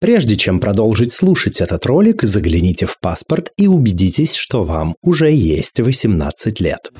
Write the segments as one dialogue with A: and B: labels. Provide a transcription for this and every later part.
A: Прежде чем продолжить слушать этот ролик, загляните в паспорт и убедитесь, что вам уже есть 18 лет.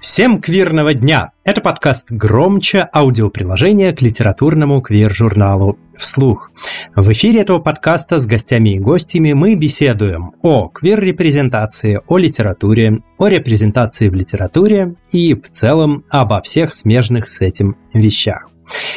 A: Всем квирного дня! Это подкаст «Громче» аудиоприложение к литературному квир-журналу «Вслух». В эфире этого подкаста с гостями и гостями мы беседуем о квир-репрезентации, о литературе, о репрезентации в литературе и в целом обо всех смежных с этим вещах.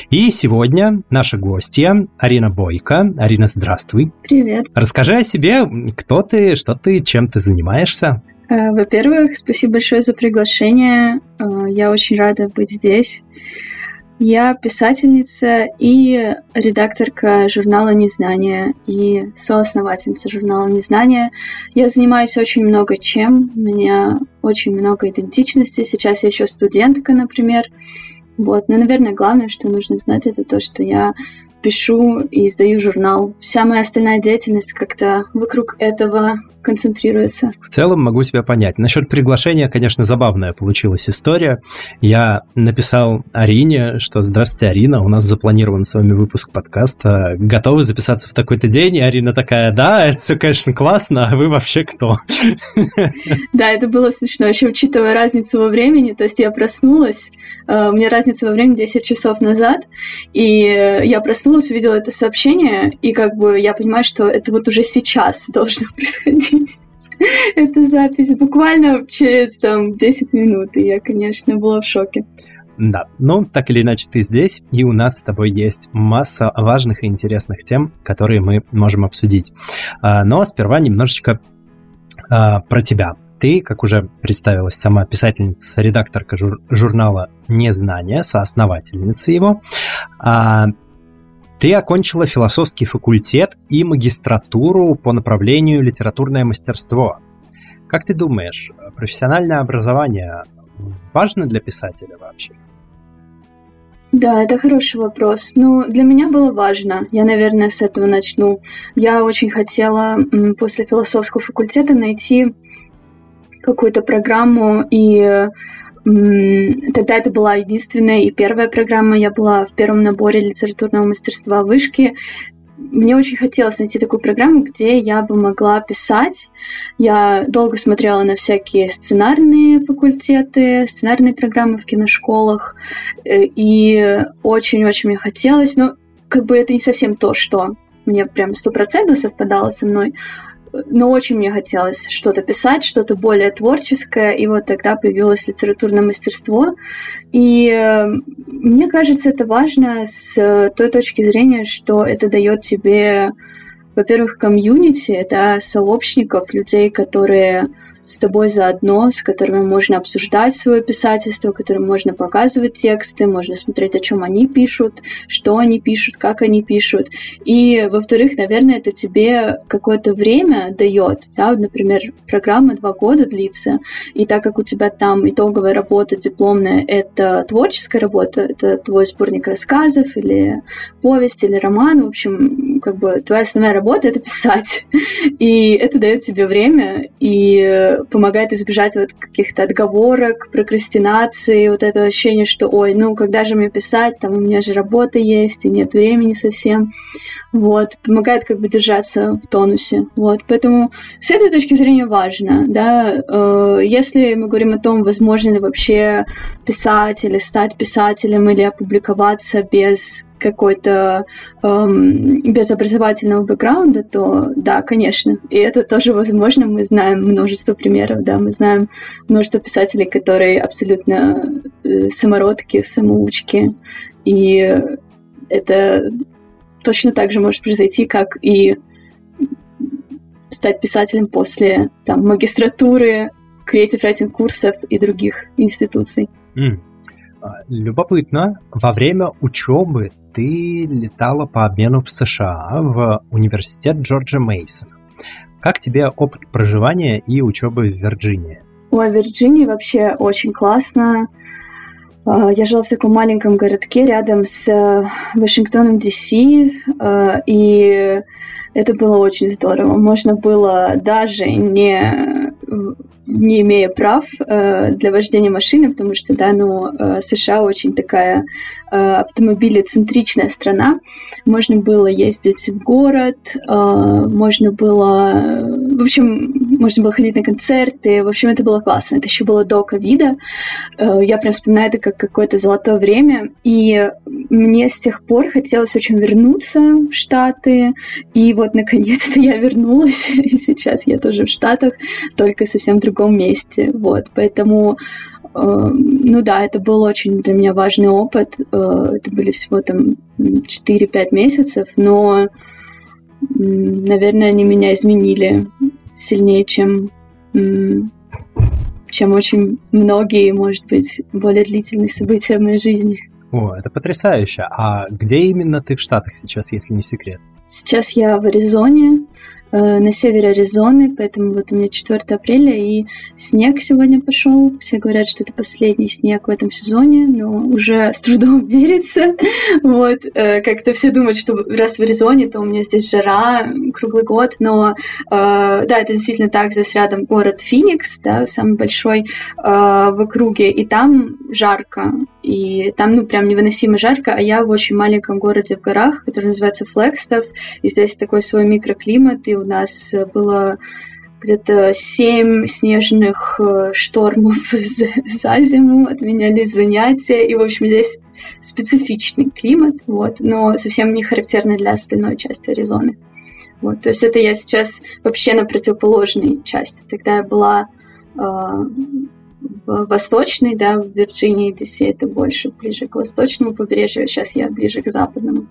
A: И сегодня наша гостья Арина Бойко. Арина, здравствуй.
B: Привет.
A: Расскажи о себе, кто ты, что ты, чем ты занимаешься.
B: Э, во-первых, спасибо большое за приглашение. Э, я очень рада быть здесь. Я писательница и редакторка журнала «Незнание» и соосновательница журнала «Незнание». Я занимаюсь очень много чем. У меня очень много идентичности. Сейчас я еще студентка, например. Вот. Но, наверное, главное, что нужно знать, это то, что я пишу и издаю журнал. Вся моя остальная деятельность как-то вокруг этого концентрируется.
A: В целом могу тебя понять. Насчет приглашения, конечно, забавная получилась история. Я написал Арине, что «Здравствуйте, Арина, у нас запланирован с вами выпуск подкаста. Готовы записаться в такой-то день?» И Арина такая «Да, это все, конечно, классно, а вы вообще кто?»
B: Да, это было смешно, еще учитывая разницу во времени. То есть я проснулась, э, у меня разница во времени 10 часов назад, и я проснулась, увидела это сообщение, и как бы я понимаю, что это вот уже сейчас должно происходить эту запись буквально через там 10 минут, и я, конечно, была в шоке.
A: Да, но так или иначе ты здесь, и у нас с тобой есть масса важных и интересных тем, которые мы можем обсудить. А, но сперва немножечко а, про тебя. Ты, как уже представилась сама писательница, редакторка жур- журнала «Незнание», соосновательница его, а, ты окончила философский факультет и магистратуру по направлению литературное мастерство. Как ты думаешь, профессиональное образование важно для писателя вообще?
B: Да, это хороший вопрос. Ну, для меня было важно. Я, наверное, с этого начну. Я очень хотела после философского факультета найти какую-то программу и Тогда это была единственная и первая программа. Я была в первом наборе литературного мастерства вышки. Мне очень хотелось найти такую программу, где я бы могла писать. Я долго смотрела на всякие сценарные факультеты, сценарные программы в киношколах, э, и очень-очень мне хотелось, но как бы это не совсем то, что мне прям сто процентов совпадало со мной, но очень мне хотелось что-то писать, что-то более творческое, и вот тогда появилось литературное мастерство. И э, мне кажется, это важно с той точки зрения, что это дает тебе, во-первых, комьюнити, да, сообщников, людей, которые с тобой заодно, с которыми можно обсуждать свое писательство, которым можно показывать тексты, можно смотреть, о чем они пишут, что они пишут, как они пишут. И, во-вторых, наверное, это тебе какое-то время дает. Да? Например, программа два года длится, и так как у тебя там итоговая работа дипломная — это творческая работа, это твой сборник рассказов или повесть, или роман, в общем, как бы твоя основная работа — это писать. И это дает тебе время, и помогает избежать вот каких-то отговорок, прокрастинации, вот это ощущение, что, ой, ну, когда же мне писать, там у меня же работа есть, и нет времени совсем. Вот, помогает как бы держаться в тонусе. Вот, поэтому с этой точки зрения важно, да, э, если мы говорим о том, возможно ли вообще писать или стать писателем или опубликоваться без какой-то эм, без образовательного бэкграунда, то да, конечно. И это тоже возможно. Мы знаем множество примеров, да, мы знаем множество писателей, которые абсолютно э, самородки, самоучки. И это точно так же может произойти, как и стать писателем после там, магистратуры, creative writing курсов и других институций.
A: Mm. Любопытно, во время учебы ты летала по обмену в США в университет Джорджа Мейсона. Как тебе опыт проживания и учебы в Вирджинии?
B: Ой, Вирджинии вообще очень классно. А, я жила в таком маленьком городке рядом с э, Вашингтоном, Д.С., э, и это было очень здорово. Можно было даже не не имея прав э, для вождения машины, потому что, да, ну, США очень такая автомобилецентричная страна. Можно было ездить в город, э, можно было... В общем, можно было ходить на концерты. В общем, это было классно. Это еще было до ковида. Э, я прям вспоминаю это как какое-то золотое время. И мне с тех пор хотелось очень вернуться в Штаты. И вот, наконец-то, я вернулась. И сейчас я тоже в Штатах, только совсем в другом месте. Вот, поэтому э, ну да, это был очень для меня важный опыт. Э, это были всего там 4-5 месяцев, но, наверное, они меня изменили сильнее, чем, чем очень многие, может быть, более длительные события в моей жизни.
A: О, это потрясающе. А где именно ты в Штатах сейчас, если не секрет?
B: Сейчас я в Аризоне. Э, на севере Аризоны, поэтому вот у меня 4 апреля, и снег сегодня пошел. Все говорят, что это последний снег в этом сезоне, но уже с трудом верится. Вот, э, как-то все думают, что раз в Аризоне, то у меня здесь жара круглый год, но э, да, это действительно так, здесь рядом город Феникс, да, самый большой в округе, и там жарко, и там, ну, прям невыносимо жарко, а я в очень маленьком городе в горах, который называется Флекстов, и здесь такой свой микроклимат, и у нас было где-то семь снежных э, штормов за, за зиму, отменялись занятия, и, в общем, здесь специфичный климат, вот, но совсем не характерный для остальной части Аризоны. Вот, то есть это я сейчас вообще на противоположной части. Тогда я была э, в восточной, да, в Вирджинии, DC это больше ближе к восточному побережью, а сейчас я ближе к западному.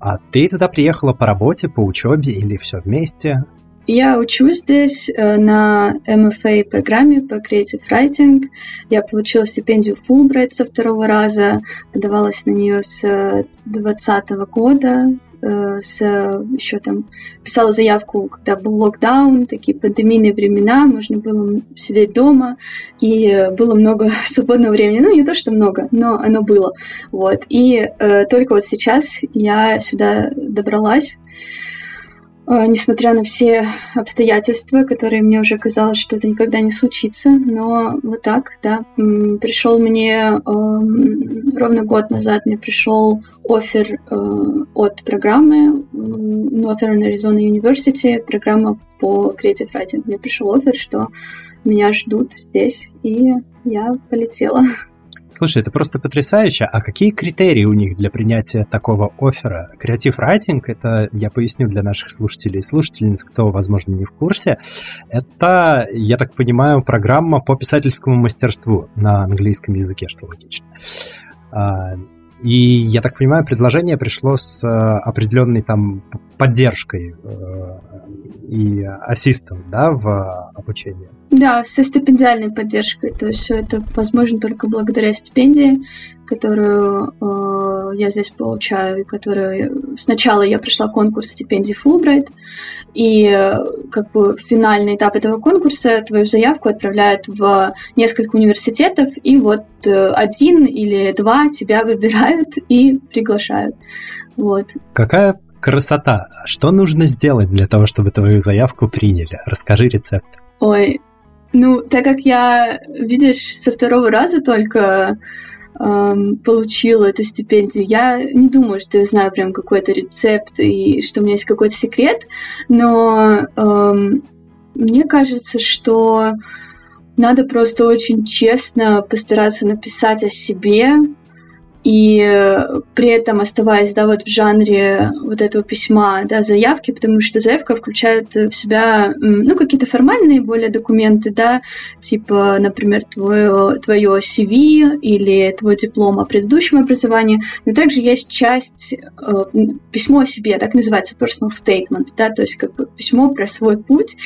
A: А ты туда приехала по работе, по учебе или все вместе?
B: Я учусь здесь э, на MFA программе по Creative Writing. Я получила стипендию Fulbright со второго раза, подавалась на нее с 2020 года, Э, с еще там писала заявку, когда был локдаун, такие пандемийные времена, можно было сидеть дома, и было много свободного времени. Ну, не то, что много, но оно было. Вот. И э, только вот сейчас я сюда добралась. Э, несмотря на все обстоятельства, которые мне уже казалось, что это никогда не случится. Но вот так, да, пришел мне э, ровно год назад мне пришел офер э, от программы Northern Arizona University, программа по Creative Writing. Мне пришел офер, что меня ждут здесь, и я полетела.
A: Слушай, это просто потрясающе. А какие критерии у них для принятия такого оффера? Креатив райтинг, это, я поясню для наших слушателей и слушательниц, кто, возможно, не в курсе, это, я так понимаю, программа по писательскому мастерству на английском языке, что логично. И, я так понимаю, предложение пришло с э, определенной там поддержкой э, и ассистом, да, в обучении.
B: Да, со стипендиальной поддержкой. То есть все это возможно только благодаря стипендии, которую я здесь получаю, и которую сначала я пришла конкурс стипендий Fulbright, и как бы финальный этап этого конкурса твою заявку отправляют в несколько университетов, и вот э, один или два тебя выбирают и приглашают. Вот.
A: Какая красота! Что нужно сделать для того, чтобы твою заявку приняли? Расскажи рецепт.
B: Ой, ну, так как я, видишь, со второго раза только получила эту стипендию, я не думаю, что я знаю прям какой-то рецепт и что у меня есть какой-то секрет, но эм, мне кажется, что надо просто очень честно постараться написать о себе, и э, при этом оставаясь, да, вот в жанре вот этого письма, да, заявки, потому что заявка включает в себя, ну, какие-то формальные более документы, да, типа, например, твое, твое CV или твой диплом о предыдущем образовании, но также есть часть, э, письмо о себе, так называется, personal statement, да, то есть как бы письмо про свой путь,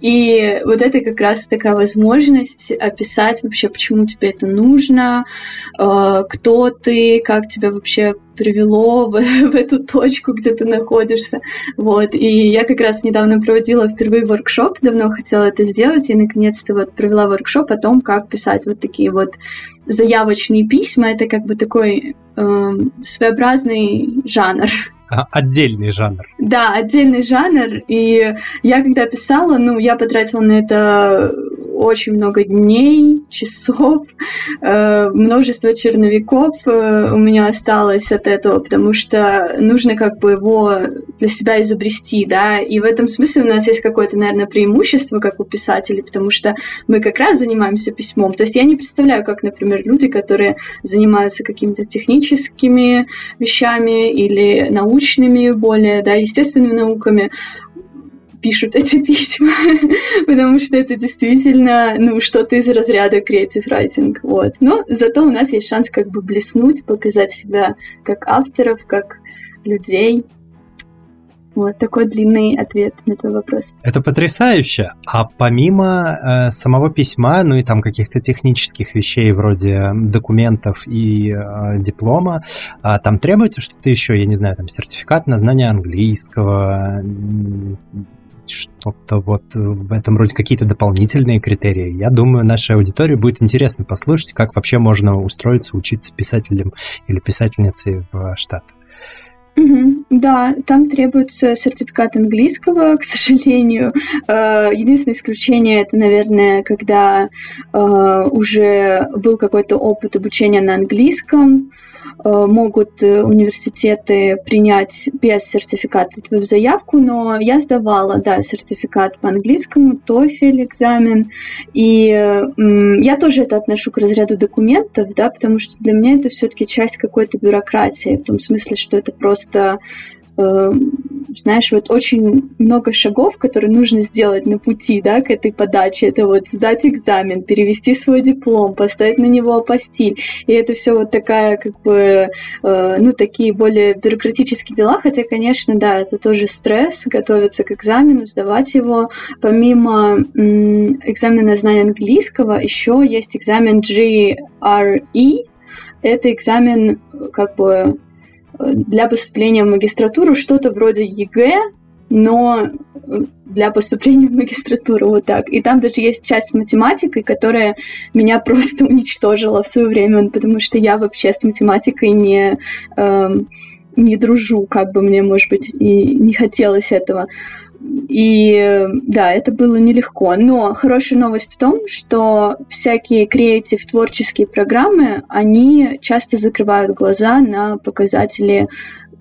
B: и вот это как раз такая возможность описать вообще, почему тебе это нужно, э, кто ты, как тебя вообще привело в, в эту точку, где ты находишься. Вот. И я как раз недавно проводила впервые воркшоп, давно хотела это сделать, и наконец-то вот провела воркшоп о том, как писать вот такие вот заявочные письма. Это как бы такой э, своеобразный жанр.
A: А, отдельный жанр.
B: Да, отдельный жанр. И я когда писала, ну, я потратила на это очень много дней, часов, э, множество черновиков э, у меня осталось от этого, потому что нужно как бы его для себя изобрести, да, и в этом смысле у нас есть какое-то, наверное, преимущество, как у писателей, потому что мы как раз занимаемся письмом. То есть я не представляю, как, например, люди, которые занимаются какими-то техническими вещами или научными более, да, естественными науками, пишут эти письма, потому что это действительно, ну, что-то из разряда creative writing, вот. Но зато у нас есть шанс как бы блеснуть, показать себя как авторов, как людей, вот такой длинный ответ на твой вопрос.
A: Это потрясающе. А помимо э, самого письма, ну и там каких-то технических вещей вроде документов и э, диплома, э, там требуется что-то еще, я не знаю, там сертификат на знание английского, что-то вот в этом роде, какие-то дополнительные критерии. Я думаю, нашей аудитории будет интересно послушать, как вообще можно устроиться, учиться писателем или писательницей в штат.
B: Угу, да, там требуется сертификат английского, к сожалению. Э, единственное исключение это, наверное, когда э, уже был какой-то опыт обучения на английском, Э, могут э, университеты принять без сертификата твою заявку, но я сдавала, да, сертификат по английскому, TOEFL экзамен, и я тоже это отношу к разряду документов, да, потому что для меня это все-таки часть какой-то бюрократии, в том смысле, что это просто Э, знаешь, вот очень много шагов, которые нужно сделать на пути, да, к этой подаче. Это вот сдать экзамен, перевести свой диплом, поставить на него апостиль. И это все вот такая, как бы, э, ну, такие более бюрократические дела, хотя, конечно, да, это тоже стресс, готовиться к экзамену, сдавать его. Помимо экзамена на знание английского, еще есть экзамен GRE, это экзамен как бы для поступления в магистратуру что-то вроде ЕГЭ, но для поступления в магистратуру вот так. И там даже есть часть с математикой, которая меня просто уничтожила в свое время, потому что я вообще с математикой не, э, не дружу, как бы мне, может быть, и не хотелось этого. И да, это было нелегко. Но хорошая новость в том, что всякие креатив творческие программы, они часто закрывают глаза на показатели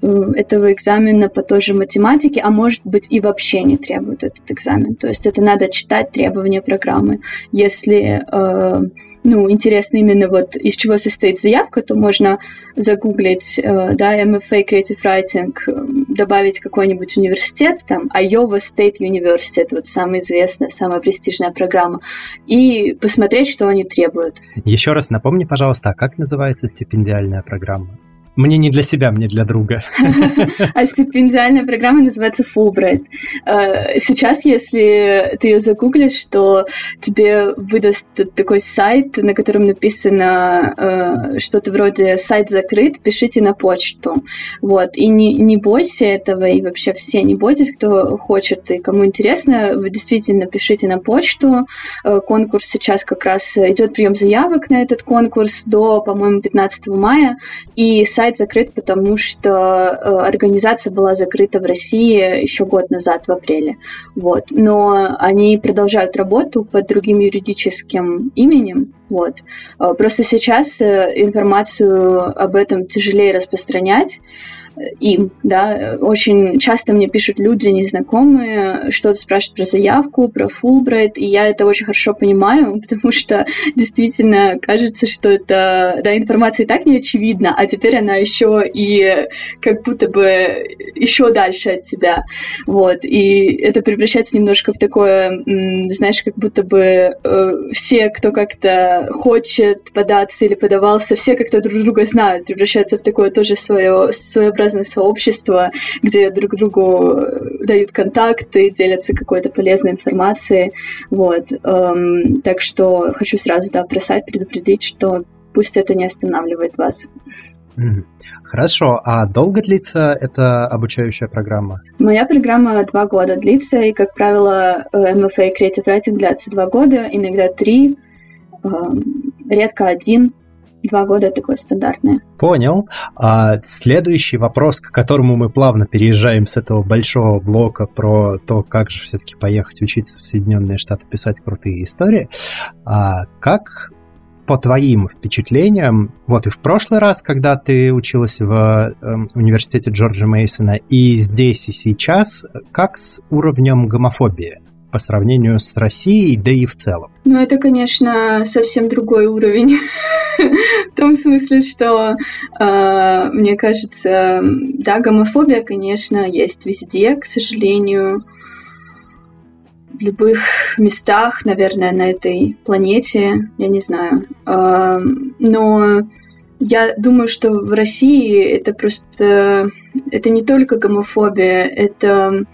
B: э, этого экзамена по той же математике, а может быть и вообще не требуют этот экзамен. То есть это надо читать требования программы. Если э, ну, интересно именно вот из чего состоит заявка, то можно загуглить, э, да, MFA Creative Writing, э, добавить какой-нибудь университет, там, Iowa State University, это вот самая известная, самая престижная программа, и посмотреть, что они требуют.
A: Еще раз напомни, пожалуйста, а как называется стипендиальная программа? Мне не для себя, мне для друга.
B: А стипендиальная программа называется Fulbright. Э, сейчас, если ты ее загуглишь, то тебе выдаст такой сайт, на котором написано э, что-то вроде «сайт закрыт, пишите на почту». Вот. И не, не бойся этого, и вообще все не бойтесь, кто хочет и кому интересно, вы действительно пишите на почту. Э, конкурс сейчас как раз идет прием заявок на этот конкурс до, по-моему, 15 мая, и сайт сайт закрыт, потому что э, организация была закрыта в России еще год назад, в апреле. Вот. Но они продолжают работу под другим юридическим именем. Вот. Э, просто сейчас э, информацию об этом тяжелее распространять им, да. Очень часто мне пишут люди незнакомые, что-то спрашивают про заявку, про Фулбрайт, и я это очень хорошо понимаю, потому что действительно кажется, что это, да, информация и так не очевидна, а теперь она еще и как будто бы еще дальше от тебя, вот, и это превращается немножко в такое, знаешь, как будто бы э, все, кто как-то хочет податься или подавался, все как-то друг друга знают, превращаются в такое тоже свое, своеобразное разные сообщества, где друг другу э, дают контакты, делятся какой-то полезной информацией. Вот. Эм, так что хочу сразу да, просать, предупредить, что пусть это не останавливает вас.
A: Хорошо, а долго длится эта обучающая программа?
B: Моя программа два года длится, и, как правило, MFA Creative Writing длится два года, иногда три, эм, редко один. Два года такое стандартное.
A: Понял. А следующий вопрос, к которому мы плавно переезжаем с этого большого блока про то, как же все-таки поехать учиться в Соединенные Штаты писать крутые истории. А как по твоим впечатлениям, вот и в прошлый раз, когда ты училась в э, университете Джорджа Мейсона, и здесь, и сейчас, как с уровнем гомофобии? По сравнению с Россией, да и в целом?
B: Ну, это, конечно, совсем другой уровень. В том смысле, что, э, мне кажется, да, гомофобия, конечно, есть везде, к сожалению, в любых местах, наверное, на этой планете, я не знаю. Э, но я думаю, что в России это просто... Это не только гомофобия, это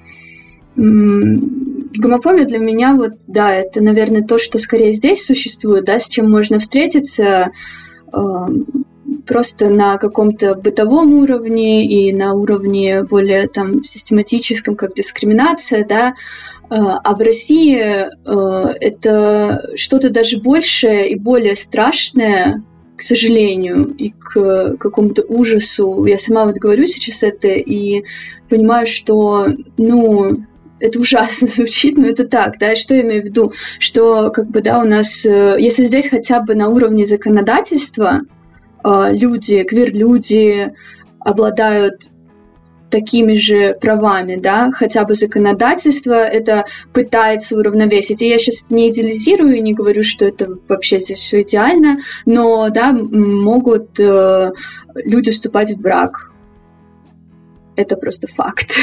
B: гомофобия для меня, вот, да, это, наверное, то, что скорее здесь существует, да, с чем можно встретиться э, просто на каком-то бытовом уровне и на уровне более там систематическом, как дискриминация, да, э, а в России э, это что-то даже большее и более страшное, к сожалению, и к какому-то ужасу. Я сама вот говорю сейчас это и понимаю, что, ну, это ужасно звучит, но это так, да, что я имею в виду, что как бы, да, у нас, э, если здесь хотя бы на уровне законодательства э, люди, квир-люди обладают такими же правами, да, хотя бы законодательство это пытается уравновесить. И я сейчас не идеализирую не говорю, что это вообще здесь все идеально, но, да, могут э, люди вступать в брак. Это просто факт.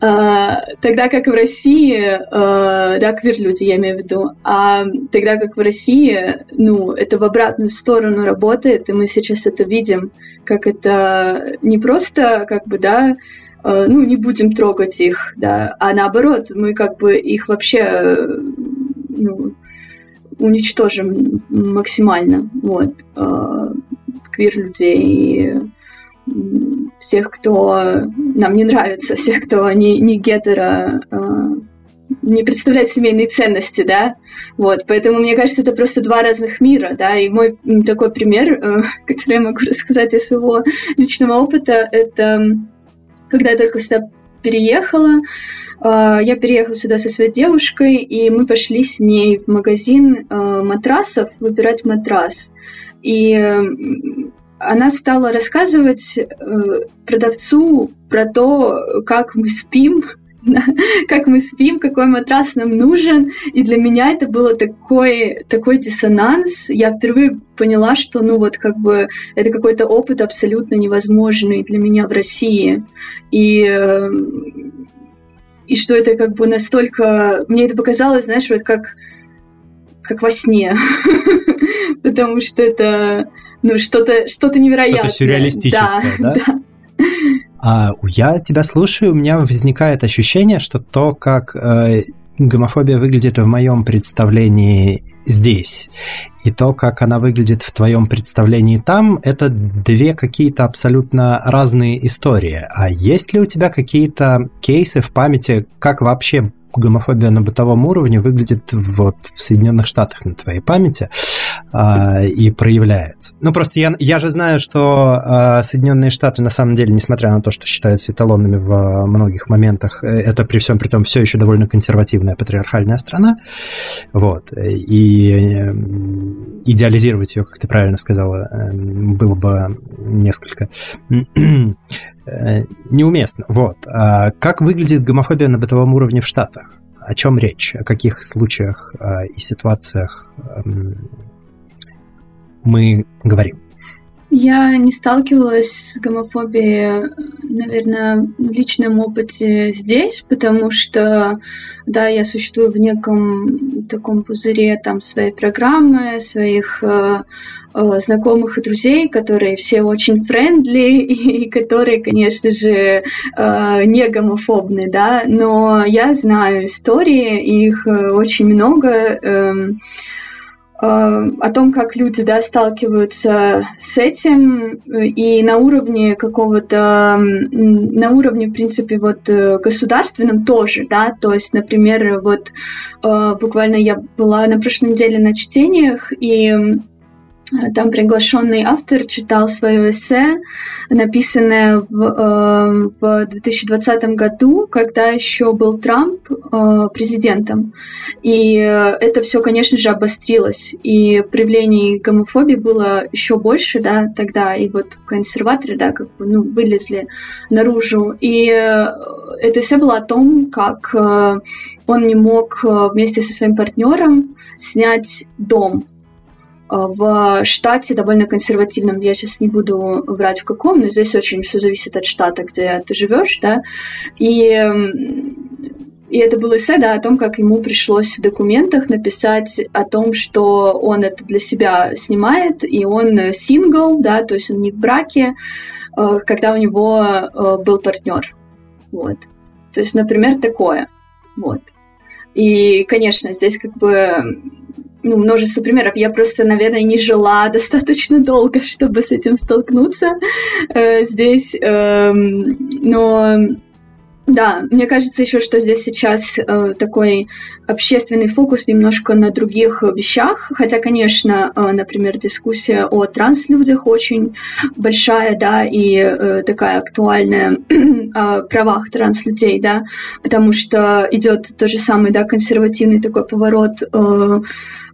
B: А, тогда как в России, а, да, квир-люди, я имею в виду, а тогда как в России, ну, это в обратную сторону работает, и мы сейчас это видим, как это не просто, как бы, да, а, ну, не будем трогать их, да, а наоборот, мы как бы их вообще, ну, уничтожим максимально, вот, квир-людей, всех, кто нам не нравится, всех, кто не, не гетеро, э, не представляет семейные ценности, да, вот, поэтому мне кажется, это просто два разных мира, да, и мой такой пример, э, который я могу рассказать из своего личного опыта, это когда я только сюда переехала, э, я переехала сюда со своей девушкой, и мы пошли с ней в магазин матрасов выбирать матрас. И она стала рассказывать э, продавцу про то, как мы спим, как мы спим, какой матрас нам нужен. И для меня это было такой, такой диссонанс. Я впервые поняла, что ну вот как бы это какой-то опыт абсолютно невозможный для меня в России. И э, и что это как бы настолько... Мне это показалось, знаешь, вот как, как во сне. Потому что это ну, что-то что невероятное.
A: Что-то сюрреалистическое, да? да? да. А я тебя слушаю, у меня возникает ощущение, что то, как э, гомофобия выглядит в моем представлении здесь, и то, как она выглядит в твоем представлении там, это две какие-то абсолютно разные истории. А есть ли у тебя какие-то кейсы в памяти, как вообще гомофобия на бытовом уровне выглядит вот в Соединенных Штатах на твоей памяти а, и проявляется. Ну, просто я, я же знаю, что а, Соединенные Штаты, на самом деле, несмотря на то, что считаются эталонными в многих моментах, э, это при всем при том все еще довольно консервативная патриархальная страна. Вот. И э, идеализировать ее, как ты правильно сказала, э, было бы несколько неуместно. Вот. А как выглядит гомофобия на бытовом уровне в Штатах? О чем речь? О каких случаях и ситуациях эм, мы говорим?
B: Я не сталкивалась с гомофобией, наверное, в личном опыте здесь, потому что, да, я существую в неком таком пузыре там своей программы, своих э, э, знакомых и друзей, которые все очень френдли и которые, конечно же, э, не гомофобны, да, но я знаю истории, их э, очень много. Э, о том, как люди да, сталкиваются с этим, и на уровне какого-то, на уровне, в принципе, вот э, государственном тоже, да, то есть, например, вот э, буквально я была на прошлой неделе на чтениях, и там приглашенный автор читал свое эссе, написанное в, э, в 2020 году, когда еще был Трамп э, президентом. И это все, конечно же, обострилось. И проявлений гомофобии было еще больше, да, тогда. И вот консерваторы, да, как бы, ну, вылезли наружу. И это эссе было о том, как э, он не мог вместе со своим партнером снять дом Э, в штате довольно консервативном, я сейчас не буду врать в каком, но здесь очень все зависит от штата, где ты живешь, да, и, и это было эссе, да, о том, как ему пришлось в документах написать о том, что он это для себя снимает, и он сингл, да, то есть он не в браке, э, когда у него э, был партнер, вот. То есть, например, такое, вот. И, конечно, здесь как бы ну, множество примеров. Я просто, наверное, не жила достаточно долго, чтобы с этим столкнуться э, здесь. Э, но да, мне кажется еще, что здесь сейчас э, такой общественный фокус немножко на других вещах, хотя, конечно, э, например, дискуссия о транслюдях очень большая, да, и э, такая актуальная о правах транслюдей, да, потому что идет то же самое, да, консервативный такой поворот Э,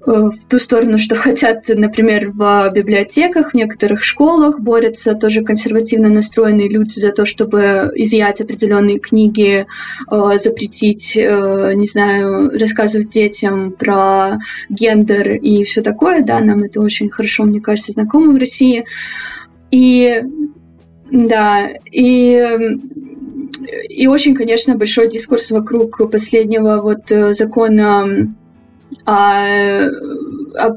B: в ту сторону, что хотят, например, в библиотеках, в некоторых школах борются тоже консервативно настроенные люди за то, чтобы изъять определенные книги, э, запретить, э, не знаю, рассказывать детям про гендер и все такое, да, нам это очень хорошо, мне кажется, знакомо в России. И да, и и очень, конечно, большой дискурс вокруг последнего вот закона а, а,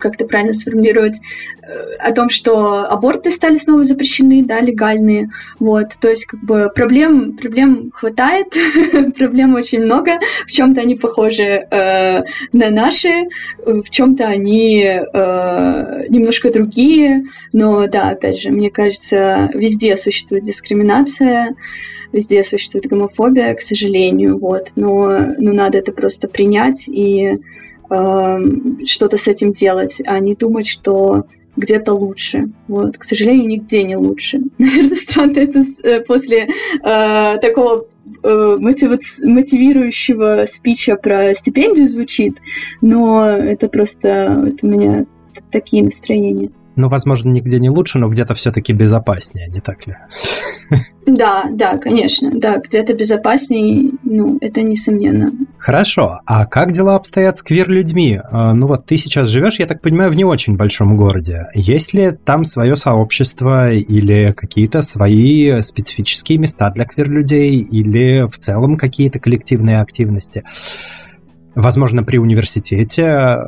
B: как это правильно сформулировать, э, о том, что аборты стали снова запрещены, да, легальные, вот, то есть как бы проблем, проблем хватает, проблем очень много, в чем-то они похожи э, на наши, в чем-то они э, немножко другие, но да, опять же, мне кажется, везде существует дискриминация, везде существует гомофобия, к сожалению, вот, но, но надо это просто принять и Эм, что-то с этим делать, а не думать, что где-то лучше. Вот. К сожалению, нигде не лучше. Наверное, странно это э, после э, такого э, мотивирующего спича про стипендию звучит, но это просто это у меня такие настроения.
A: Ну, возможно, нигде не лучше, но где-то все-таки безопаснее, не так ли?
B: Да, да, конечно, да, где-то безопаснее, ну, это несомненно.
A: Хорошо, а как дела обстоят с квир-людьми? А, ну вот ты сейчас живешь, я так понимаю, в не очень большом городе. Есть ли там свое сообщество или какие-то свои специфические места для квир-людей или в целом какие-то коллективные активности? Возможно, при университете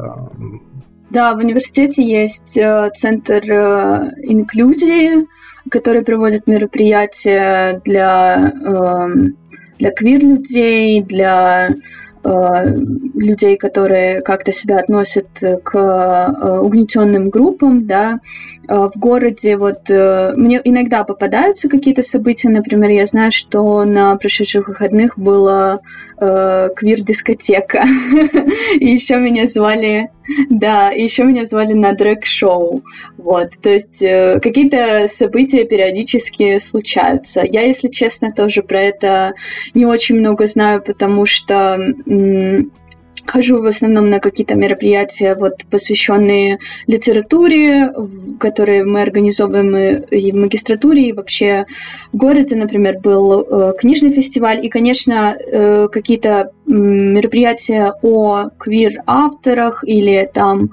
B: да, в университете есть э, центр э, инклюзии, который проводит мероприятия для, эм, для квир-людей, для Э, людей, которые как-то себя относят к э, угнетенным группам, да, в городе вот мне иногда попадаются какие-то события, например, я знаю, что на прошедших выходных была квир-дискотека, и еще меня звали, да, еще меня звали на дрэк-шоу, вот, то есть какие-то события периодически случаются. Я, если честно, тоже про это не очень много знаю, потому что хожу в основном на какие-то мероприятия, вот, посвященные литературе, которые мы организовываем и в магистратуре, и вообще в городе, например, был э, книжный фестиваль, и, конечно, э, какие-то мероприятия о квир-авторах или там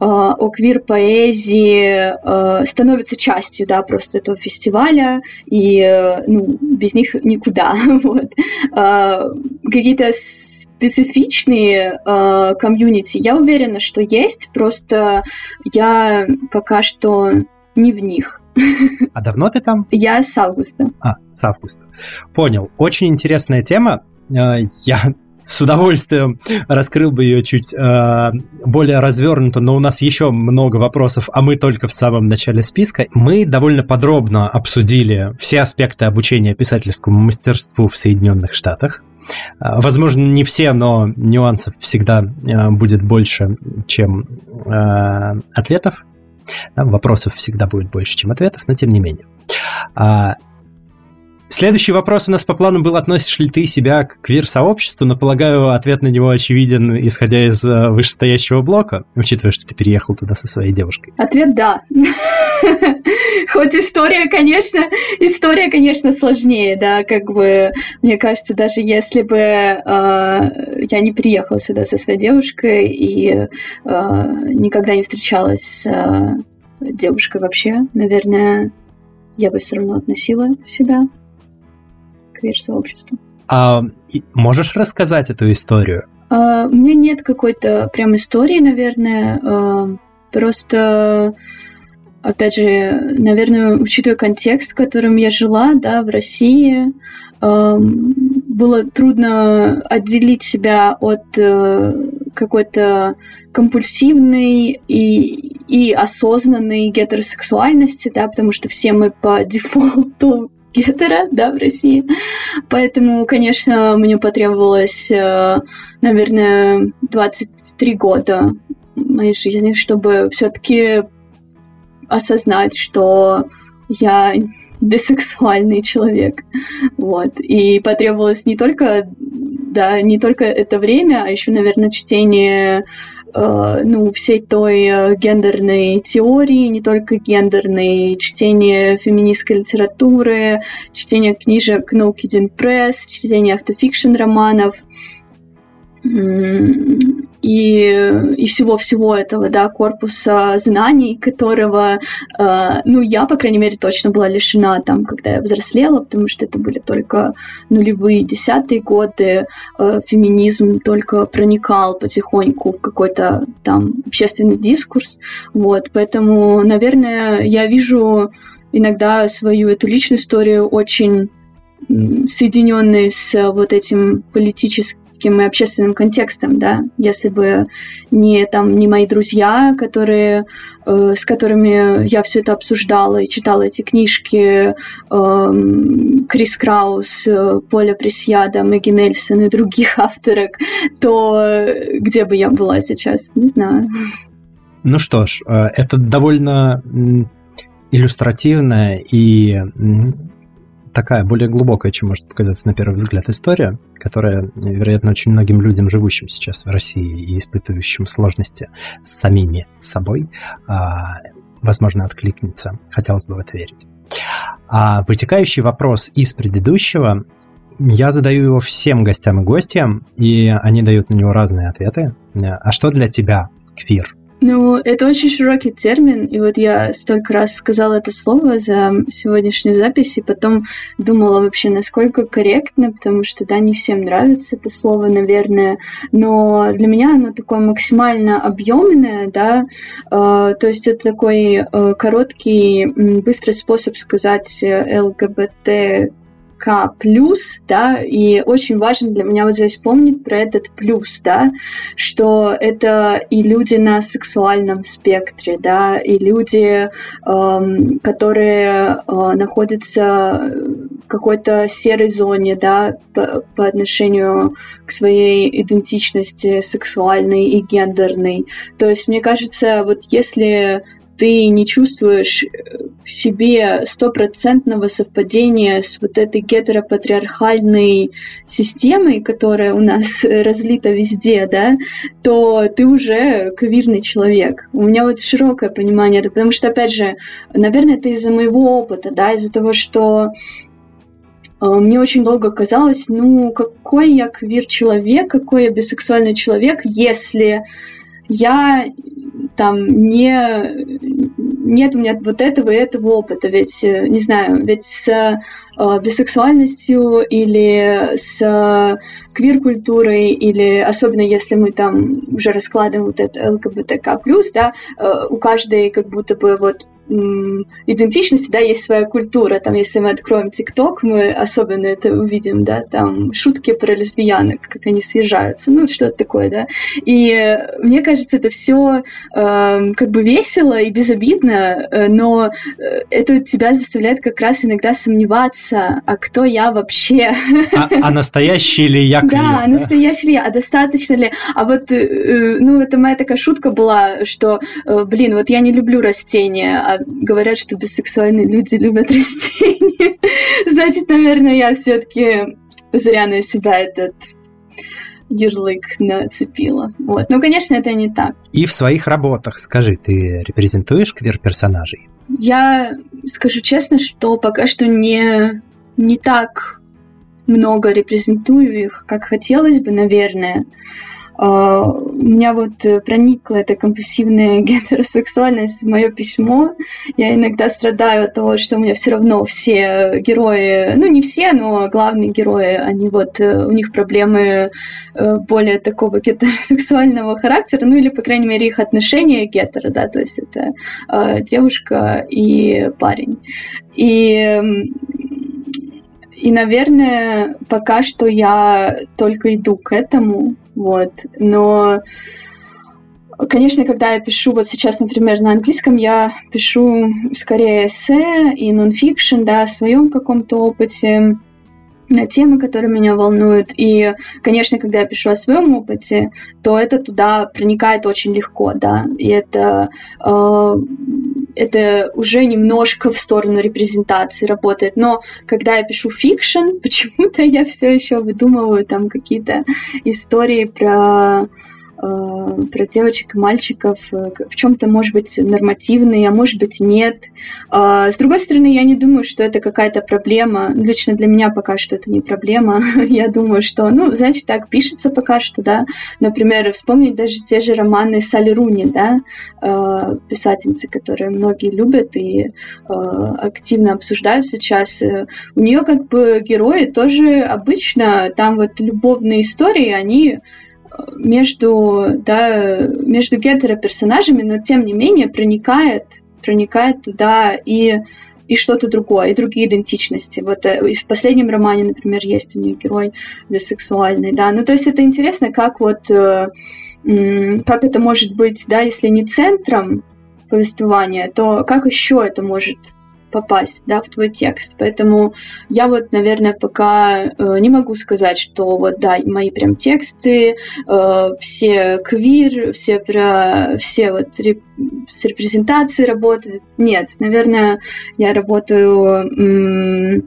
B: э, о квир-поэзии становятся частью, да, просто этого фестиваля, и, ну, без них никуда, вот. Какие-то специфичные э, комьюнити, я уверена, что есть, просто я пока что не в них.
A: А давно ты там?
B: Я с августа.
A: А, с августа. Понял. Очень интересная тема. Э, я с удовольствием раскрыл бы ее чуть э, более развернуто, но у нас еще много вопросов, а мы только в самом начале списка. Мы довольно подробно обсудили все аспекты обучения писательскому мастерству в Соединенных Штатах. А, возможно, не все, но нюансов всегда а, будет больше, чем а, ответов. Вопросов всегда будет больше, чем ответов, но тем не менее. Следующий вопрос у нас по плану был, относишь ли ты себя к квир-сообществу, но, полагаю, ответ на него очевиден, исходя из э, вышестоящего блока, учитывая, что ты переехал туда со своей девушкой.
B: Ответ «да». Хоть история, конечно, история, конечно, сложнее, да, как бы, мне кажется, даже если бы э, я не приехала сюда со своей девушкой и э, никогда не встречалась с э, девушкой вообще, наверное, я бы все равно относила себя квир-сообществу.
A: А можешь рассказать эту историю?
B: А, у меня нет какой-то прям истории, наверное. А, просто, опять же, наверное, учитывая контекст, в котором я жила, да, в России, а, было трудно отделить себя от э, какой-то компульсивной и, и осознанной гетеросексуальности, да, потому что все мы по дефолту гетера, да, в России. Поэтому, конечно, мне потребовалось, э, наверное, 23 года моей жизни, чтобы все-таки осознать, что я бисексуальный человек. Вот. И потребовалось не только, да, не только это время, а еще, наверное, чтение ну, всей той э, гендерной теории, не только гендерной, чтение феминистской литературы, чтение книжек No Kidding Press, чтение автофикшн романов и, и всего-всего этого, да, корпуса знаний, которого, э, ну, я, по крайней мере, точно была лишена там, когда я взрослела, потому что это были только нулевые, десятые годы, э, феминизм только проникал потихоньку в какой-то там общественный дискурс, вот, поэтому, наверное, я вижу иногда свою эту личную историю очень соединенной с вот этим политическим таким общественным контекстом, да, если бы не там не мои друзья, которые э, с которыми я все это обсуждала и читала эти книжки э, Крис Краус, э, Поля Пресьяда, Мэгги Нельсон и других авторок, то где бы я была сейчас, не знаю.
A: Ну что ж, э, это довольно иллюстративная и такая более глубокая, чем может показаться на первый взгляд история, которая, вероятно, очень многим людям, живущим сейчас в России и испытывающим сложности с самими собой, а, возможно, откликнется. Хотелось бы в это верить. А вытекающий вопрос из предыдущего я задаю его всем гостям и гостям, и они дают на него разные ответы. А что для тебя квир?
B: Ну, это очень широкий термин, и вот я столько раз сказала это слово за сегодняшнюю запись, и потом думала вообще, насколько корректно, потому что, да, не всем нравится это слово, наверное, но для меня оно такое максимально объемное, да, э, то есть это такой э, короткий, быстрый способ сказать э, ЛГБТ к плюс, да, и очень важно для меня вот здесь помнить про этот плюс, да, что это и люди на сексуальном спектре, да, и люди, эм, которые э, находятся в какой-то серой зоне, да, по, по отношению к своей идентичности сексуальной и гендерной. То есть, мне кажется, вот если ты не чувствуешь э, в себе стопроцентного совпадения с вот этой гетеропатриархальной системой, которая у нас разлита везде, да, то ты уже квирный человек. У меня вот широкое понимание, потому что, опять же, наверное, это из-за моего опыта, да, из-за того, что э, мне очень долго казалось, ну, какой я квир-человек, какой я бисексуальный человек, если я там не нет у меня вот этого и этого опыта, ведь, э, не знаю, ведь с э, бисексуальностью или с э, квир-культурой, или особенно если мы там уже раскладываем вот это ЛГБТК+, да, э, у каждой как будто бы вот идентичности, да, есть своя культура. Там, если мы откроем ТикТок, мы особенно это увидим, да, там шутки про лесбиянок, как они съезжаются, ну, что-то такое, да. И мне кажется, это все э, эм, как бы весело и безобидно, э, но э, это тебя заставляет как раз иногда сомневаться, а кто я вообще?
A: А, а настоящий ли я
B: клиент? Да, да, настоящий ли я, а достаточно ли? А вот, э, ну, это моя такая шутка была, что, блин, вот я не люблю растения, а говорят, что бисексуальные люди любят растения. Значит, наверное, я все-таки зря на себя этот ярлык нацепила. Вот. Ну, конечно, это не так.
A: И в своих работах, скажи, ты репрезентуешь квир-персонажей?
B: Я скажу честно, что пока что не, не так много репрезентую их, как хотелось бы, наверное. У меня вот э, проникла эта компульсивная гетеросексуальность в мое письмо. Я иногда страдаю от того, что у меня все равно все герои, ну не все, но главные герои, они вот, э, у них проблемы э, более такого гетеросексуального характера, ну или, по крайней мере, их отношения гетеро, да, то есть это uh, девушка и парень. И и, наверное, пока что я только иду к этому, вот. Но, конечно, когда я пишу, вот сейчас, например, на английском, я пишу скорее эссе и нонфикшн, да, о своем каком-то опыте, на темы, которые меня волнуют. И, конечно, когда я пишу о своем опыте, то это туда проникает очень легко, да. И это, э, это уже немножко в сторону репрезентации работает. Но когда я пишу fiction, почему-то я все еще выдумываю там какие-то истории про про девочек и мальчиков э, в чем-то, может быть, нормативные, а может быть, нет. А, с другой стороны, я не думаю, что это какая-то проблема. Лично для меня пока что это не проблема. я думаю, что, ну, значит, так пишется пока что, да. Например, вспомнить даже те же романы Салли Руни, да, э, писательницы, которые многие любят и активно обсуждают сейчас. У нее как бы герои тоже обычно, там вот любовные истории, они между, да, между гетеро-персонажами, но тем не менее проникает, проникает туда и, и что-то другое, и другие идентичности. Вот э, в последнем романе, например, есть у нее герой бисексуальный, да. Ну, то есть это интересно, как вот, э, как это может быть, да, если не центром повествования, то как еще это может попасть да, в твой текст. Поэтому я вот, наверное, пока э, не могу сказать, что вот, да, мои прям тексты, э, все квир, все, про, все вот реп, с репрезентацией работают. Нет, наверное, я работаю... Э,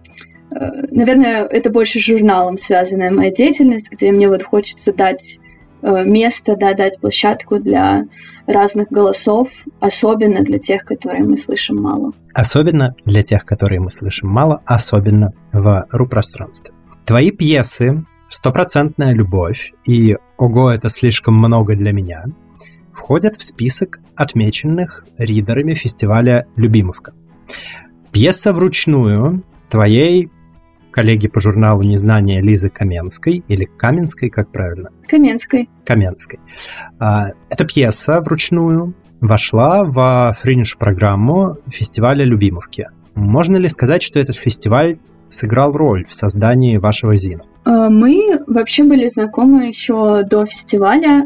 B: Наверное, это больше с журналом связанная моя деятельность, где мне вот хочется дать место, да, дать площадку для разных голосов, особенно для тех, которые мы слышим мало.
A: Особенно для тех, которые мы слышим мало, особенно в ру-пространстве. Твои пьесы «Стопроцентная любовь» и «Ого, это слишком много для меня» входят в список отмеченных ридерами фестиваля «Любимовка». Пьеса вручную твоей коллеги по журналу «Незнание» Лизы Каменской, или Каменской, как правильно?
B: Каменской.
A: Каменской. А, эта пьеса вручную вошла в фринж-программу фестиваля «Любимовки». Можно ли сказать, что этот фестиваль сыграл роль в создании вашего Зина?
B: А, мы вообще были знакомы еще до фестиваля,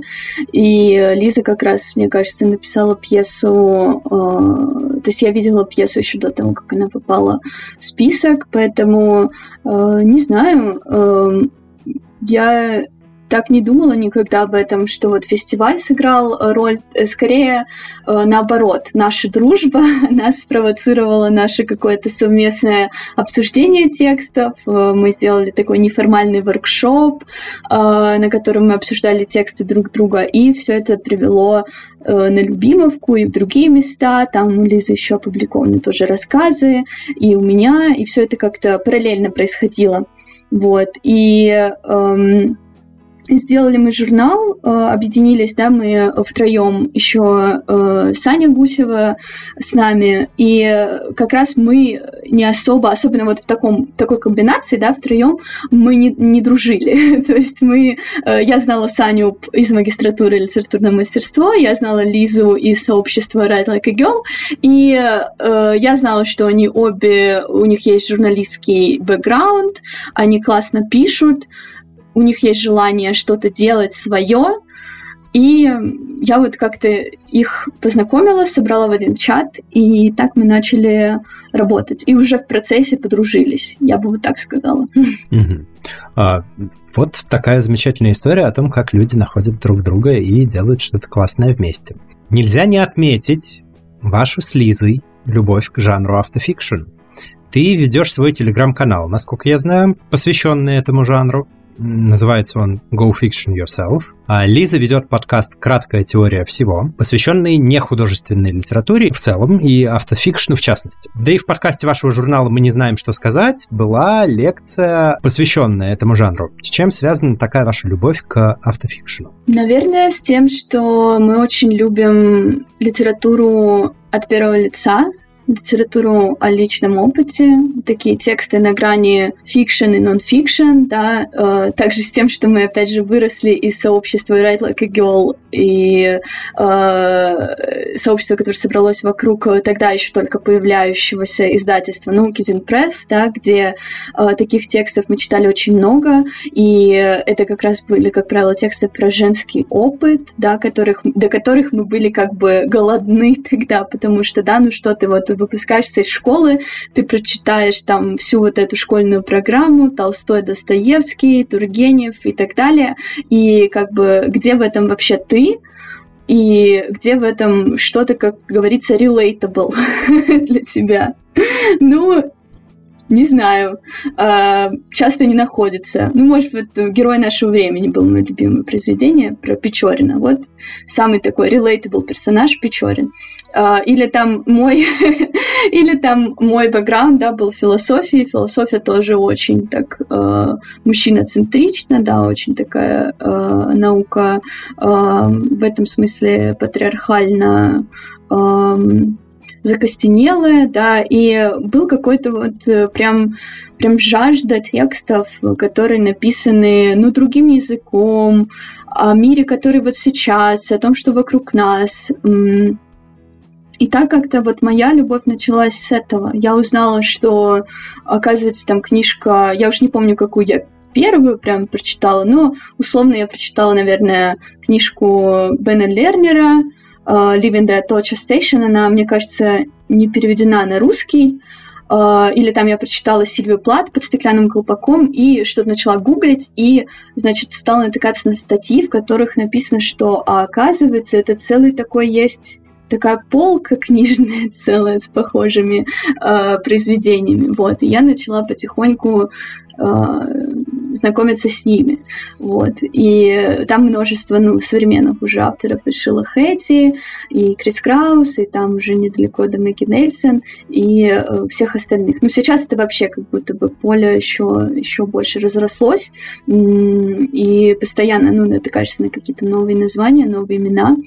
B: и Лиза как раз, мне кажется, написала пьесу, а, то есть я видела пьесу еще до того, как она попала в список, поэтому а, не знаю, я так не думала никогда об этом, что вот фестиваль сыграл э, роль, э, скорее э, наоборот. Наша дружба нас спровоцировала наше какое-то совместное обсуждение текстов. Мы сделали такой неформальный воркшоп, на котором мы обсуждали тексты друг друга, и все это привело на Любимовку и в другие места. Там у Лизы еще опубликованы тоже рассказы, и у меня, и все это как-то параллельно происходило. Вот. И эм, сделали мы журнал, э, объединились, да, мы втроем еще э, Саня Гусева с нами, и как раз мы не особо, особенно вот в таком такой комбинации, да, втроем мы не, не дружили. То есть мы, э, я знала Саню из магистратуры литературное мастерство, я знала Лизу из сообщества Write Like a Girl, и я знала, что они обе, у них есть журналистский бэкграунд, они классно пишут, у них есть желание что-то делать свое, и я вот как-то их познакомила, собрала в один чат, и так мы начали работать. И уже в процессе подружились, я бы вот так сказала.
A: А, вот такая замечательная история о том, как люди находят друг друга и делают что-то классное вместе. Нельзя не отметить вашу с Лизой любовь к жанру автофикшн. Ты ведешь свой телеграм-канал, насколько я знаю, посвященный этому жанру. Называется он Go Fiction Yourself. А Лиза ведет подкаст «Краткая теория всего», посвященный нехудожественной литературе в целом и автофикшну в частности. Да и в подкасте вашего журнала «Мы не знаем, что сказать» была лекция, посвященная этому жанру. С чем связана такая ваша любовь к автофикшну?
B: Наверное, с тем, что мы очень любим литературу от первого лица, литературу о личном опыте, такие тексты на грани фикшн и нон-фикшн, да, э, также с тем, что мы, опять же, выросли из сообщества Write Like a Girl и э, сообщества, которое собралось вокруг тогда еще только появляющегося издательства No Kidding Press, да, где э, таких текстов мы читали очень много, и это как раз были, как правило, тексты про женский опыт, да, которых, до которых мы были как бы голодны тогда, потому что, да, ну что ты вот выпускаешься из школы, ты прочитаешь там всю вот эту школьную программу, Толстой, Достоевский, Тургенев и так далее, и как бы где в этом вообще ты, и где в этом что-то, как говорится, relatable для тебя. Ну, не знаю, э, часто не находится. Ну, может быть, «Герой нашего времени» был мое любимое произведение про Печорина. Вот самый такой relatable персонаж Печорин. Э, или там мой, или там мой бэкграунд, да, был философия. Философия тоже очень так э, мужчиноцентрична, да, очень такая э, наука э, в этом смысле патриархально э, закостенелое, да, и был какой-то вот э, прям, прям жажда текстов, которые написаны, ну, другим языком, о мире, который вот сейчас, о том, что вокруг нас. И так как-то вот моя любовь началась с этого. Я узнала, что, оказывается, там книжка, я уж не помню, какую я первую прям прочитала, но условно я прочитала, наверное, книжку Бена Лернера Living the Torture Station, она, мне кажется, не переведена на русский, Uh, или там я прочитала Сильвию Плат под стеклянным колпаком и что-то начала гуглить, и, значит, стала натыкаться на статьи, в которых написано, что, а оказывается, это целый такой есть такая полка книжная целая с похожими э, произведениями. Вот. И я начала потихоньку Э, знакомиться с ними. Вот. И там множество ну, современных уже авторов и Шила Хэти, и Крис Краус, и там уже недалеко до Мэгги Нельсон, и э, всех остальных. Ну, сейчас это вообще как будто бы поле еще, еще больше разрослось, и постоянно ну, натыкаешься на какие-то новые названия, новые имена.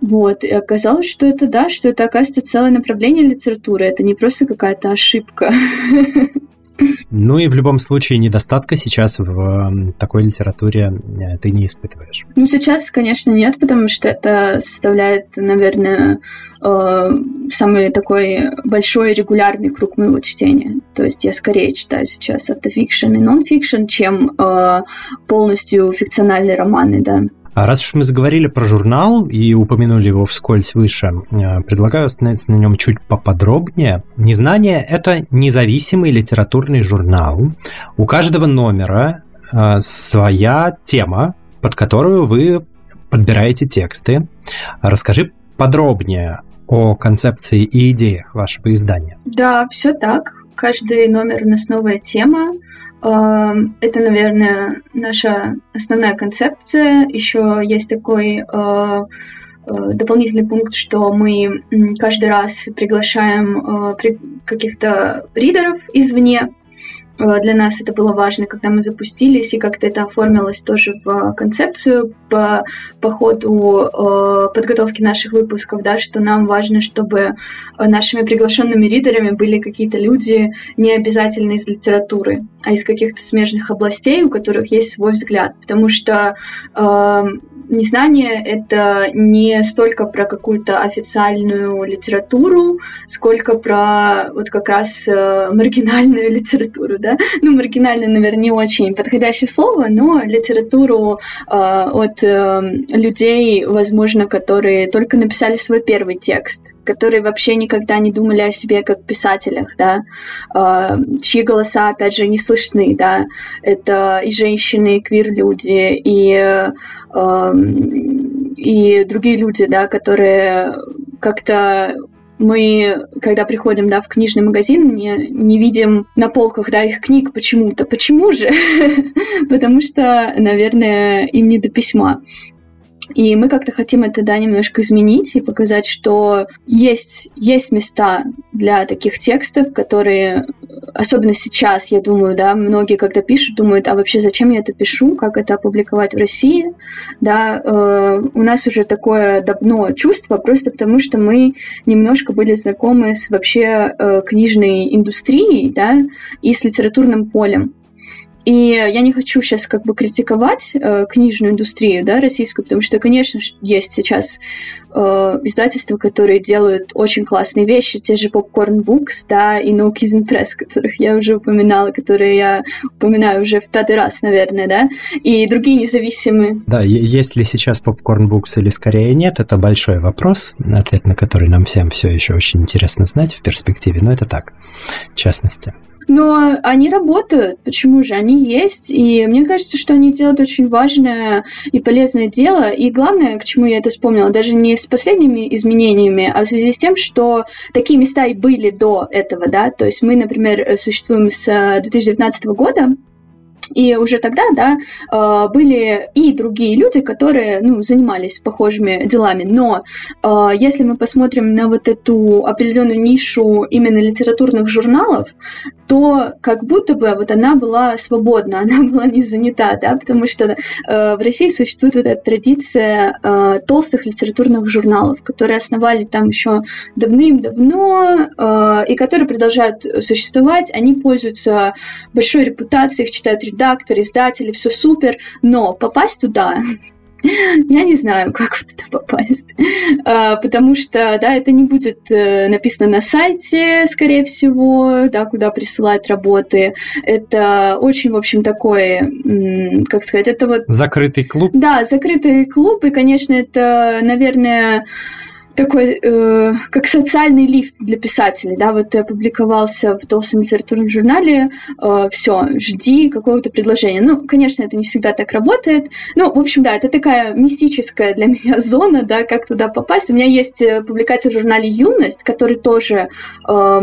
B: Вот, и оказалось, что это да, что это, оказывается, целое направление литературы, это не просто какая-то ошибка.
A: Ну и в любом случае недостатка сейчас в такой литературе э, ты не испытываешь.
B: Ну сейчас, конечно, нет, потому что это составляет, наверное, э, самый такой большой регулярный круг моего чтения. То есть я скорее читаю сейчас автофикшн и нон-фикшн, чем э, полностью фикциональные романы, да.
A: А раз уж мы заговорили про журнал и упомянули его вскользь выше, э, предлагаю остановиться на нем чуть поподробнее. Незнание — это независимый литературный журнал. У каждого номера э, своя тема, под которую вы подбираете тексты. Расскажи подробнее о концепции и идеях вашего издания.
B: Да, все так. Каждый номер у нас новая тема. Это, наверное, наша основная концепция. Еще есть такой э, э, дополнительный пункт, что мы каждый раз приглашаем э, каких-то ридеров извне, для нас это было важно, когда мы запустились, и как-то это оформилось тоже в концепцию по, по ходу э, подготовки наших выпусков, да, что нам важно, чтобы нашими приглашенными ридерами были какие-то люди не обязательно из литературы, а из каких-то смежных областей, у которых есть свой взгляд. Потому что э, незнание — это не столько про какую-то официальную литературу, сколько про вот как раз э, маргинальную литературу, да? Ну, маргинальную, наверное, не очень подходящее слово, но литературу э, от э, людей, возможно, которые только написали свой первый текст, которые вообще никогда не думали о себе как писателях, да, э, чьи голоса, опять же, не слышны, да, это и женщины, и квир-люди, и, э, и другие люди, да, которые как-то мы, когда приходим да, в книжный магазин, не, не видим на полках да, их книг почему-то. Почему же? Потому что, наверное, им не до письма. И мы как-то хотим это, да, немножко изменить и показать, что есть, есть места для таких текстов, которые, особенно сейчас, я думаю, да, многие, когда пишут, думают, а вообще зачем я это пишу, как это опубликовать в России, да, э, у нас уже такое давно чувство, просто потому что мы немножко были знакомы с вообще э, книжной индустрией, да, и с литературным полем. И я не хочу сейчас как бы критиковать э, книжную индустрию, да, российскую, потому что, конечно, есть сейчас э, издательства, которые делают очень классные вещи, те же Popcorn Books, да, и No Kiss Press, которых я уже упоминала, которые я упоминаю уже в пятый раз, наверное, да, и другие независимые.
A: Да, есть ли сейчас Popcorn Books или скорее нет, это большой вопрос, ответ на который нам всем все еще очень интересно знать в перспективе, но это так, в частности.
B: Но они работают. Почему же? Они есть. И мне кажется, что они делают очень важное и полезное дело. И главное, к чему я это вспомнила, даже не с последними изменениями, а в связи с тем, что такие места и были до этого, да. То есть мы, например, существуем с 2019 года, и уже тогда, да, э, были и другие люди, которые, ну, занимались похожими делами. Но э, если мы посмотрим на вот эту определенную нишу именно литературных журналов, то как будто бы вот она была свободна, она была не занята, да, потому что э, в России существует вот эта традиция толстых литературных журналов, которые основали там еще давным-давно и которые продолжают существовать. Они пользуются большой репутацией, их читают редактор, издатели, все супер, но попасть туда я не знаю, как туда попасть, а, потому что, да, это не будет э, написано на сайте, скорее всего, да, куда присылать работы. Это очень, в общем, такой, как сказать, это вот...
A: Закрытый клуб?
B: Да, закрытый клуб, и, конечно, это, наверное, такой, э, как социальный лифт для писателей, да, вот ты опубликовался в толстом литературном журнале, э, все, жди какого-то предложения. Ну, конечно, это не всегда так работает, ну, в общем, да, это такая мистическая для меня зона, да, как туда попасть. У меня есть э, публикация в журнале «Юность», который тоже э,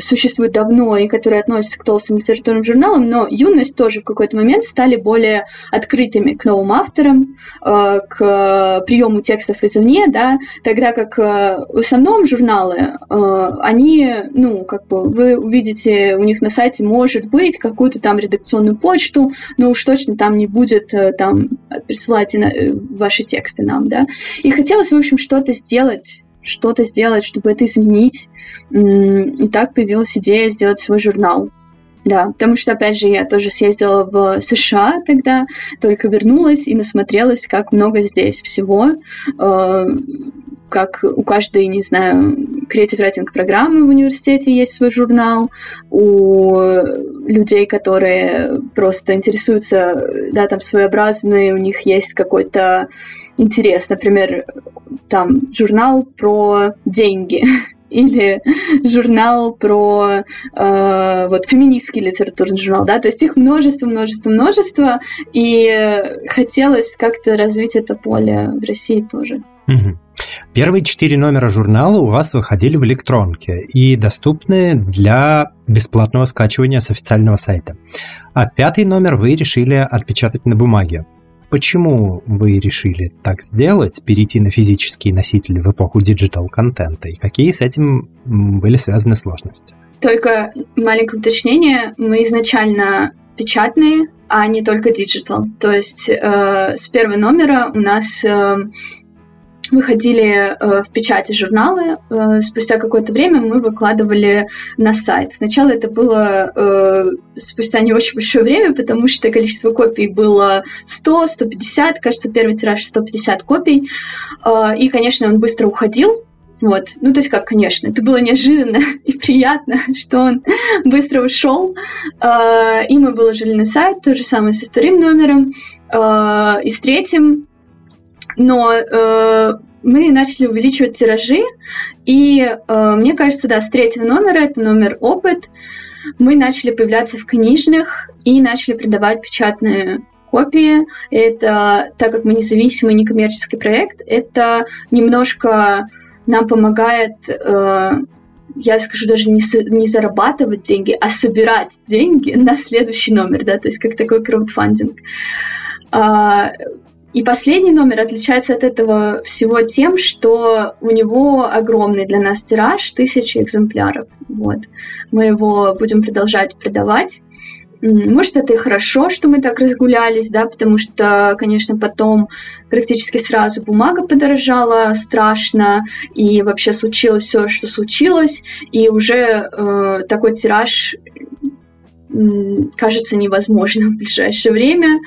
B: существует давно и который относится к толстым литературным журналам, но «Юность» тоже в какой-то момент стали более открытыми к новым авторам, э, к приему текстов извне, да, тогда тогда как э, в основном журналы, э, они, ну, как бы вы увидите у них на сайте, может быть, какую-то там редакционную почту, но уж точно там не будет э, там присылайте ваши тексты нам, да. И хотелось, в общем, что-то сделать что-то сделать, чтобы это изменить. И так появилась идея сделать свой журнал. Да, потому что, опять же, я тоже съездила в США тогда, только вернулась и насмотрелась, как много здесь всего как у каждой, не знаю, креатив райтинг программы в университете есть свой журнал, у людей, которые просто интересуются, да, там своеобразные, у них есть какой-то интерес, например, там журнал про деньги, или журнал про э, вот феминистский литературный журнал, да, то есть их множество, множество, множество, и хотелось как-то развить это поле в России тоже.
A: Первые четыре номера журнала у вас выходили в электронке и доступны для бесплатного скачивания с официального сайта. А пятый номер вы решили отпечатать на бумаге. Почему вы решили так сделать, перейти на физические носители в эпоху диджитал-контента, и какие с этим были связаны сложности?
B: Только маленькое уточнение. Мы изначально печатные, а не только диджитал. То есть э, с первого номера у нас э, выходили э, в печати журналы. Э, спустя какое-то время мы выкладывали на сайт. Сначала это было э, спустя не очень большое время, потому что количество копий было 100, 150, кажется, первый тираж 150 копий. Э, и, конечно, он быстро уходил, вот. Ну, то есть как, конечно, это было неожиданно и приятно, что он быстро ушел. Э, и мы выложили на сайт, то же самое со вторым номером э, и с третьим но э, мы начали увеличивать тиражи, и э, мне кажется, да, с третьего номера, это номер опыт, мы начали появляться в книжных и начали продавать печатные копии. Это, так как мы независимый некоммерческий проект, это немножко нам помогает э, я скажу даже не, не зарабатывать деньги, а собирать деньги на следующий номер, да, то есть как такой краудфандинг. А, и последний номер отличается от этого всего тем, что у него огромный для нас тираж, тысячи экземпляров. Вот. Мы его будем продолжать продавать. Может, это и хорошо, что мы так разгулялись, да, потому что, конечно, потом практически сразу бумага подорожала страшно, и вообще случилось все, что случилось, и уже э, такой тираж э, кажется невозможным в ближайшее время.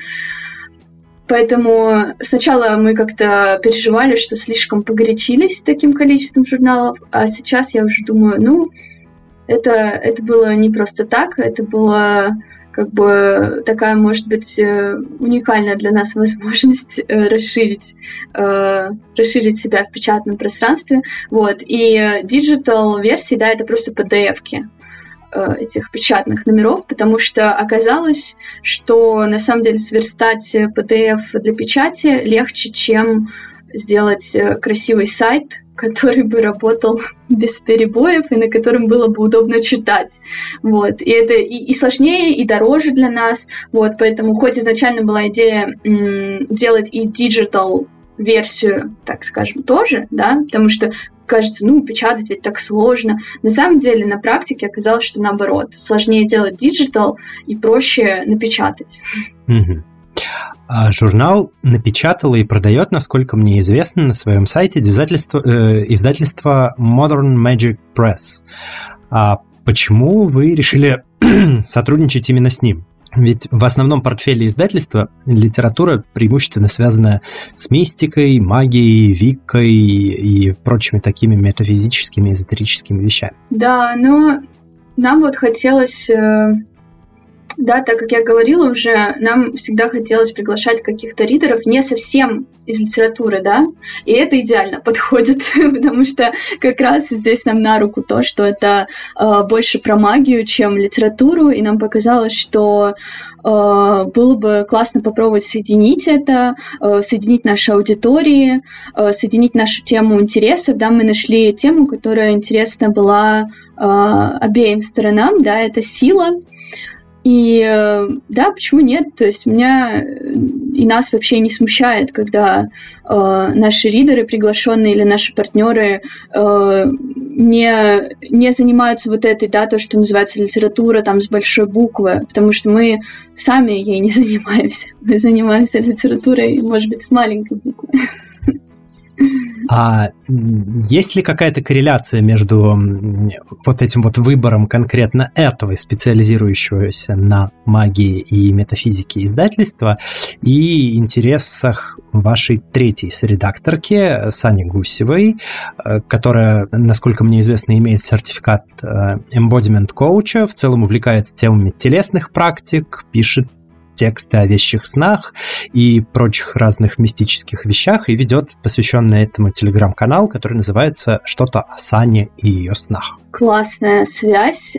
B: Поэтому сначала мы как-то переживали, что слишком погорячились с таким количеством журналов, а сейчас я уже думаю, ну, это, это было не просто так, это было как бы такая, может быть, э, уникальная для нас возможность э, расширить, э, расширить себя в печатном пространстве. Вот. И диджитал версии, да, это просто PDF-ки. Э, этих печатных номеров, потому что оказалось, что на самом деле сверстать PDF для печати легче, чем сделать э, красивый сайт, который бы работал без перебоев и на котором было бы удобно читать. Вот. И это и, и сложнее, и дороже для нас. Вот. Поэтому хоть изначально была идея м- делать и диджитал версию, так скажем, тоже, да, потому что кажется, ну, печатать ведь так сложно. На самом деле, на практике оказалось, что наоборот. Сложнее делать диджитал и проще напечатать.
A: А журнал напечатало и продает, насколько мне известно, на своем сайте издательство, э, издательство Modern Magic Press. А почему вы решили сотрудничать именно с ним? Ведь в основном портфеле издательства литература преимущественно связана с мистикой, магией, викой и прочими такими метафизическими, эзотерическими вещами.
B: Да, но нам вот хотелось э, да, так как я говорила уже, нам всегда хотелось приглашать каких-то ридеров не совсем из литературы, да, и это идеально подходит, потому что как раз здесь нам на руку то, что это э, больше про магию, чем литературу, и нам показалось, что э, было бы классно попробовать соединить это, э, соединить наши аудитории, э, соединить нашу тему интересов, да, мы нашли тему, которая интересна была э, обеим сторонам, да, это сила, и э, да, почему нет? То есть меня э, и нас вообще не смущает, когда э, наши ридеры приглашенные или наши партнеры э, не, не занимаются вот этой, да, то, что называется литература там с большой буквы, потому что мы сами ей не занимаемся. Мы занимаемся литературой, может быть, с маленькой буквы.
A: А есть ли какая-то корреляция между вот этим вот выбором конкретно этого специализирующегося на магии и метафизике издательства и интересах вашей третьей соредакторки Сани Гусевой, э, которая, насколько мне известно, имеет сертификат э, embodiment коуча, в целом увлекается темами телесных практик, пишет тексты о вещих снах и прочих разных мистических вещах и ведет посвященный этому телеграм-канал, который называется «Что-то о Сане и ее снах».
B: Классная связь.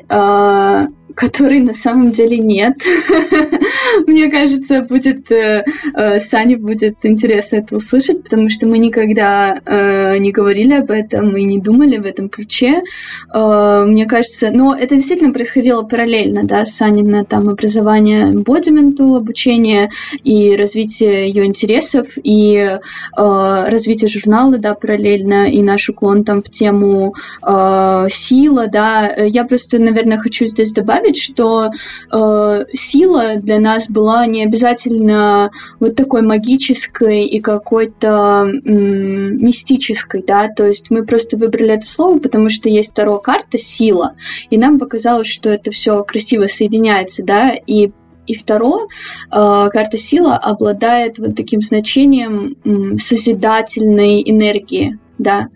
B: Который на самом деле нет. Мне кажется, будет э, э, Сане будет интересно это услышать, потому что мы никогда э, не говорили об этом и не думали в этом ключе. Мне кажется, но это действительно происходило параллельно, да, Санина там образование эмбодименту, обучение и развитие ее интересов, и развитие журнала, да, параллельно, и наш уклон там в тему сила, да. Я просто, наверное, хочу здесь добавить, что э, сила для нас была не обязательно вот такой магической и какой-то м- мистической, да, то есть мы просто выбрали это слово, потому что есть вторая карта сила, и нам показалось, что это все красиво соединяется, да, и и второе, э, карта сила обладает вот таким значением созидательной энергии, да.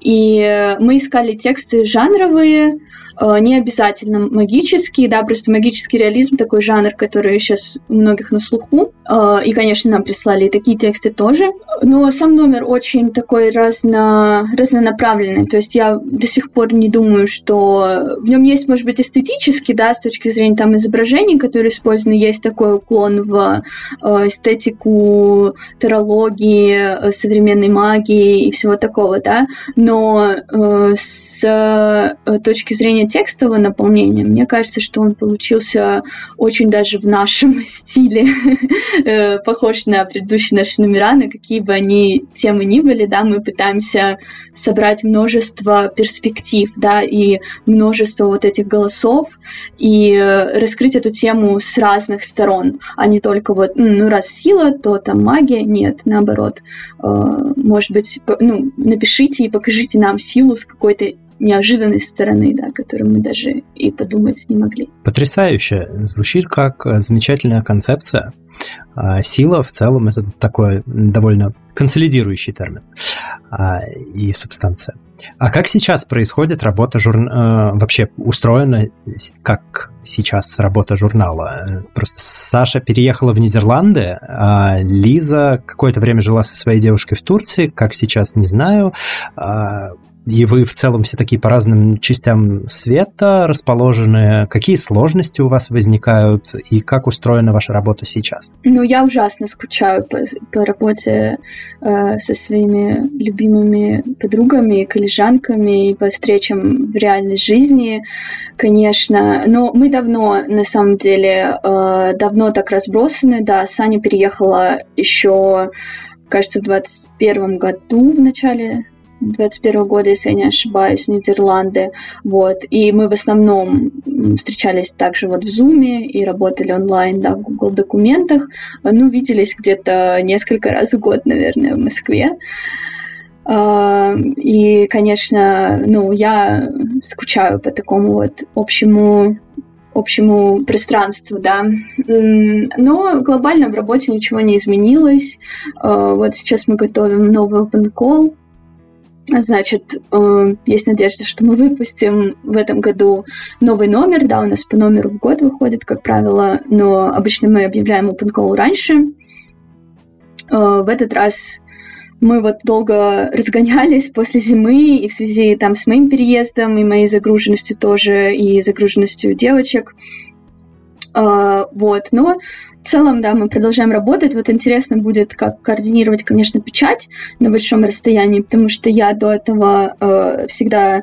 B: И мы искали тексты жанровые, Э, не обязательно магический, да, просто магический реализм такой жанр, который сейчас у многих на слуху. Э, и, конечно, нам прислали и такие тексты тоже. Но сам номер очень такой разно, разнонаправленный. То есть я до сих пор не думаю, что в нем есть, может быть, эстетический, да, с точки зрения там изображений, которые использованы, есть такой уклон в э, эстетику терологии, современной магии и всего такого, да. Но с точки зрения текстового наполнения, мне кажется, что он получился очень даже в нашем стиле, э, похож на предыдущие наши номера, на какие бы они темы ни были, да, мы пытаемся собрать множество перспектив, да, и множество вот этих голосов, и раскрыть эту тему с разных сторон, а не только вот, ну, раз сила, то там магия, нет, наоборот. Э, может быть, ну, напишите и покажите нам силу с какой-то неожиданной стороны, да, которую мы даже и подумать не могли.
A: Потрясающе. Звучит как э, замечательная концепция. А, сила в целом это такой довольно консолидирующий термин а, и субстанция. А как сейчас происходит работа журнала? Вообще устроена, как сейчас работа журнала? Просто Саша переехала в Нидерланды, а Лиза какое-то время жила со своей девушкой в Турции, как сейчас, не знаю. И вы в целом все такие по разным частям света расположены. Какие сложности у вас возникают и как устроена ваша работа сейчас?
B: Ну, я ужасно скучаю по, по работе э, со своими любимыми подругами, коллежанками и по встречам в реальной жизни, конечно. Но мы давно, на самом деле, э, давно так разбросаны. Да, Саня переехала еще кажется, в 21 году в начале 21 года, если я не ошибаюсь, Нидерланды. Вот. И мы в основном встречались также вот в Zoom и работали онлайн, да, в Google документах. Ну, виделись где-то несколько раз в год, наверное, в Москве. А, и, конечно, ну, я скучаю по такому вот общему общему пространству, да. Но глобально в работе ничего не изменилось. А, вот сейчас мы готовим новый open call, Значит, э, есть надежда, что мы выпустим в этом году новый номер. Да, у нас по номеру в год выходит, как правило, но обычно мы объявляем open call раньше. Э, в этот раз мы вот долго разгонялись после зимы, и в связи там с моим переездом, и моей загруженностью тоже, и загруженностью девочек. Э, вот, но в целом, да, мы продолжаем работать. Вот интересно будет, как координировать, конечно, печать на большом расстоянии, потому что я до этого э, всегда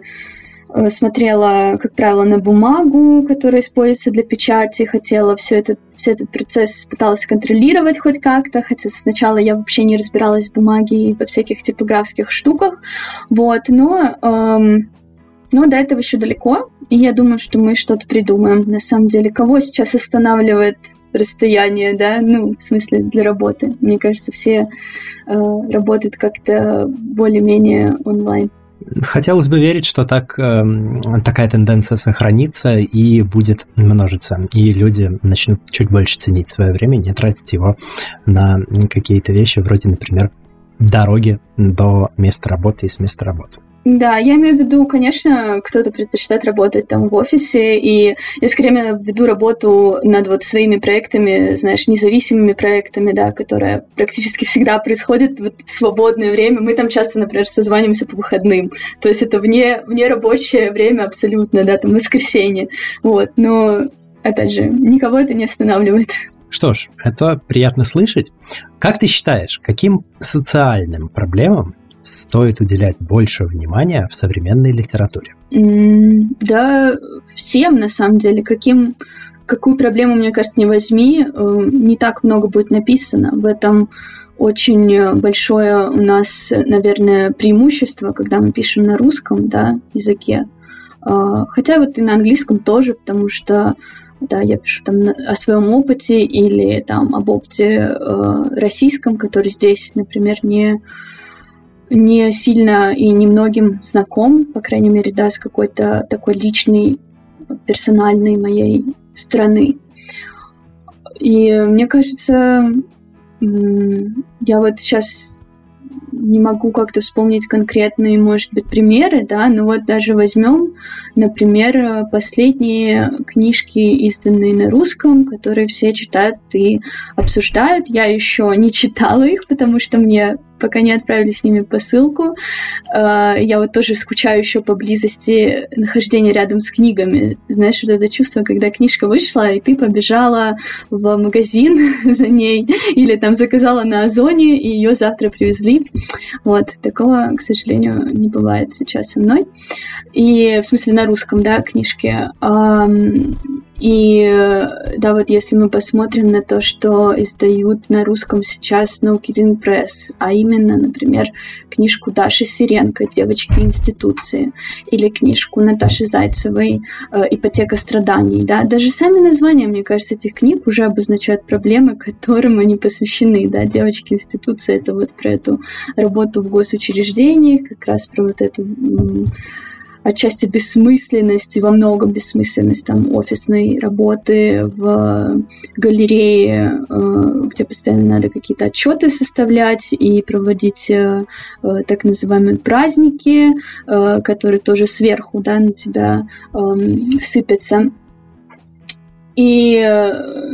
B: э, смотрела, как правило, на бумагу, которая используется для печати, хотела все это, все этот процесс пыталась контролировать хоть как-то, хотя сначала я вообще не разбиралась в бумаге и во всяких типографских штуках, вот, но эм, но до этого еще далеко, и я думаю, что мы что-то придумаем. На самом деле, кого сейчас останавливает расстояние, да, ну, в смысле для работы. Мне кажется, все э, работают как-то более-менее онлайн.
A: Хотелось бы верить, что так, э, такая тенденция сохранится и будет множиться, и люди начнут чуть больше ценить свое время, не тратить его на какие-то вещи, вроде, например, дороги до места работы и с места работы.
B: Да, я имею в виду, конечно, кто-то предпочитает работать там в офисе, и я скорее имею в виду работу над вот своими проектами, знаешь, независимыми проектами, да, которые практически всегда происходят вот в свободное время. Мы там часто, например, созваниваемся по выходным, то есть это вне, вне рабочее время абсолютно, да, там воскресенье, вот, но, опять же, никого это не останавливает.
A: Что ж, это приятно слышать. Как ты считаешь, каким социальным проблемам стоит уделять больше внимания в современной литературе?
B: Да, всем на самом деле. Каким, какую проблему, мне кажется, не возьми, э, не так много будет написано. В этом очень большое у нас, наверное, преимущество, когда мы пишем на русском да, языке. Э, хотя вот и на английском тоже, потому что да, я пишу там о своем опыте или там об опыте э, российском, который здесь, например, не не сильно и немногим знаком, по крайней мере, да, с какой-то такой личной, персональной моей страны. И мне кажется, я вот сейчас не могу как-то вспомнить конкретные, может быть, примеры, да, но вот даже возьмем, например, последние книжки, изданные на русском, которые все читают и обсуждают. Я еще не читала их, потому что мне пока не отправили с ними посылку. А, я вот тоже скучаю еще по близости нахождения рядом с книгами. Знаешь, вот это чувство, когда книжка вышла, и ты побежала в магазин за ней, или там заказала на Озоне, и ее завтра привезли. Вот, такого, к сожалению, не бывает сейчас со мной. И в смысле на русском, да, книжки. И да, вот если мы посмотрим на то, что издают на русском сейчас Наукидин Пресс, а именно, например, книжку Даши Сиренко «Девочки институции» или книжку Наташи Зайцевой э, «Ипотека страданий», да, даже сами названия, мне кажется, этих книг уже обозначают проблемы, которым они посвящены, да, «Девочки институции» — это вот про эту работу в госучреждениях, как раз про вот эту отчасти бессмысленность, во многом бессмысленность там офисной работы в галерее, э, где постоянно надо какие-то отчеты составлять и проводить э, э, так называемые праздники, которые тоже сверху да, на тебя эм, сыпятся. И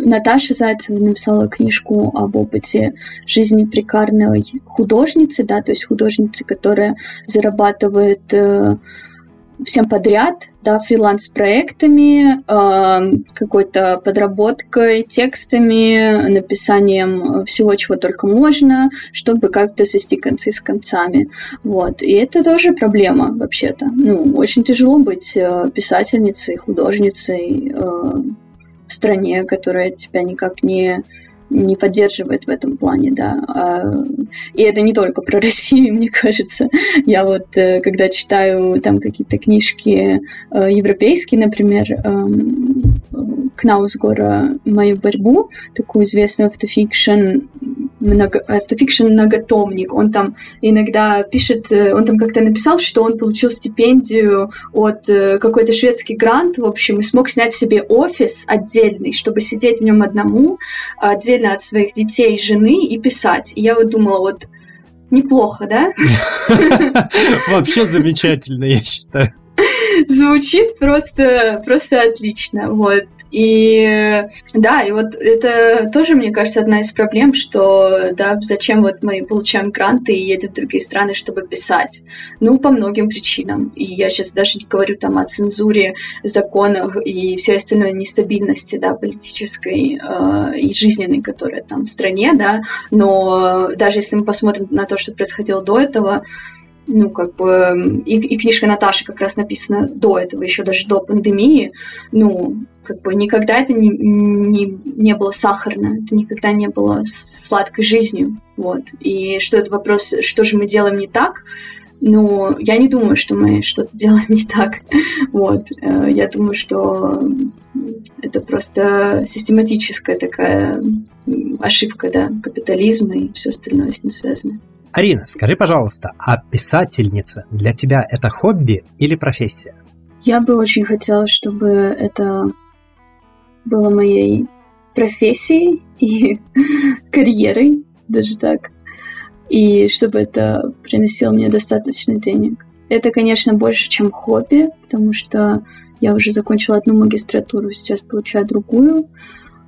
B: Наташа Зайцева написала книжку об опыте жизни прикарной художницы, да, то есть художницы, которая зарабатывает всем подряд, да, фриланс-проектами, э, какой-то подработкой, текстами, написанием всего, чего только можно, чтобы как-то свести концы с концами. Вот. И это тоже проблема, вообще-то. Ну, очень тяжело быть э, писательницей, художницей э, в стране, которая тебя никак не не поддерживает в этом плане, да. А, и это не только про Россию, мне кажется. Я вот, э, когда читаю там какие-то книжки э, европейские, например, эм, Кнаусгора «Мою борьбу», такую известную автофикшн, много, автофикшн многотомник. Он там иногда пишет, э, он там как-то написал, что он получил стипендию от э, какой-то шведский грант, в общем, и смог снять себе офис отдельный, чтобы сидеть в нем одному, отдельно от своих детей, жены и писать. И я вот думала, вот неплохо, да?
A: Вообще замечательно, я считаю.
B: Звучит просто, просто отлично, вот. И да, и вот это тоже, мне кажется, одна из проблем, что да, зачем вот мы получаем гранты и едем в другие страны, чтобы писать? Ну, по многим причинам. И я сейчас даже не говорю там о цензуре, законах и всей остальной нестабильности, да, политической э, и жизненной, которая там в стране, да, но даже если мы посмотрим на то, что происходило до этого, ну, как бы, и, и книжка Наташи как раз написана до этого, еще даже до пандемии, ну, как бы никогда это не, не, не было сахарно, это никогда не было сладкой жизнью, вот. И что это вопрос, что же мы делаем не так, ну, я не думаю, что мы что-то делаем не так, вот. Э, я думаю, что это просто систематическая такая ошибка, да, капитализма и все остальное с ним связано.
A: Арина, скажи, пожалуйста, а писательница для тебя это хобби или профессия?
B: Я бы очень хотела, чтобы это было моей профессией и карьерой, даже так. И чтобы это приносило мне достаточно денег. это, конечно, больше, чем хобби, потому что я уже закончила одну магистратуру, сейчас получаю другую.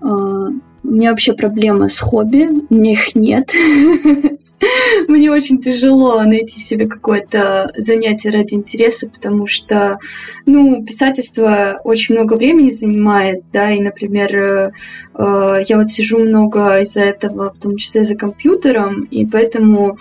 B: А, у меня вообще проблема с хобби, у меня их нет. Мне очень тяжело найти себе какое-то занятие ради интереса, потому что, ну, писательство очень много времени занимает, да, и, например, э, э, я вот сижу много из-за этого, в том числе за компьютером, и поэтому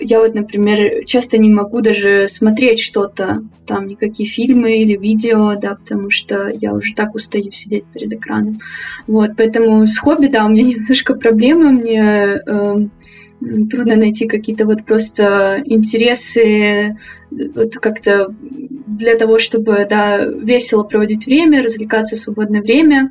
B: я вот, например, часто не могу даже смотреть что-то, там, никакие фильмы или видео, да, потому что я уже так устаю сидеть перед экраном. Вот, поэтому с хобби, да, у меня немножко проблемы, мне э, трудно найти какие-то вот просто интересы, вот как-то для того, чтобы, да, весело проводить время, развлекаться в свободное время,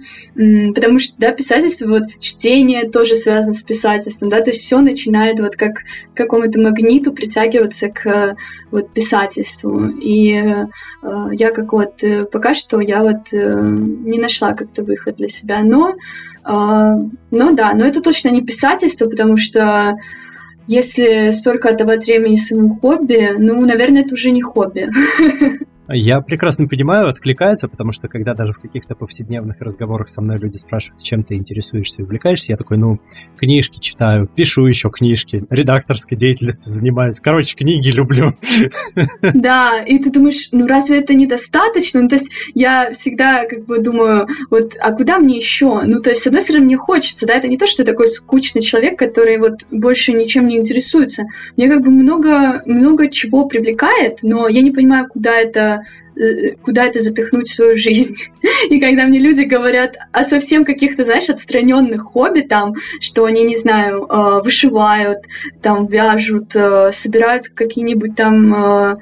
B: потому что, да, писательство, вот чтение тоже связано с писательством, да, то есть все начинает вот как к какому-то магниту притягиваться к вот писательству, и э, я как вот э, пока что я вот э, не нашла как-то выход для себя, но, э, но да, но это точно не писательство, потому что если столько отдавать времени своему хобби, ну, наверное, это уже не хобби.
A: Я прекрасно понимаю, откликается, потому что когда даже в каких-то повседневных разговорах со мной люди спрашивают, чем ты интересуешься и увлекаешься, я такой, ну, книжки читаю, пишу еще книжки, редакторской деятельностью занимаюсь. Короче, книги люблю.
B: Да, и ты думаешь, ну разве это недостаточно? Ну, то есть я всегда как бы думаю, вот, а куда мне еще? Ну, то есть, с одной стороны, мне хочется, да, это не то, что такой скучный человек, который вот больше ничем не интересуется. Мне как бы много, много чего привлекает, но я не понимаю, куда это Э, куда это запихнуть свою жизнь. И когда мне люди говорят о совсем каких-то, знаешь, отстраненных хобби, там, что они, не знаю, э, вышивают, там, вяжут, э, собирают какие-нибудь там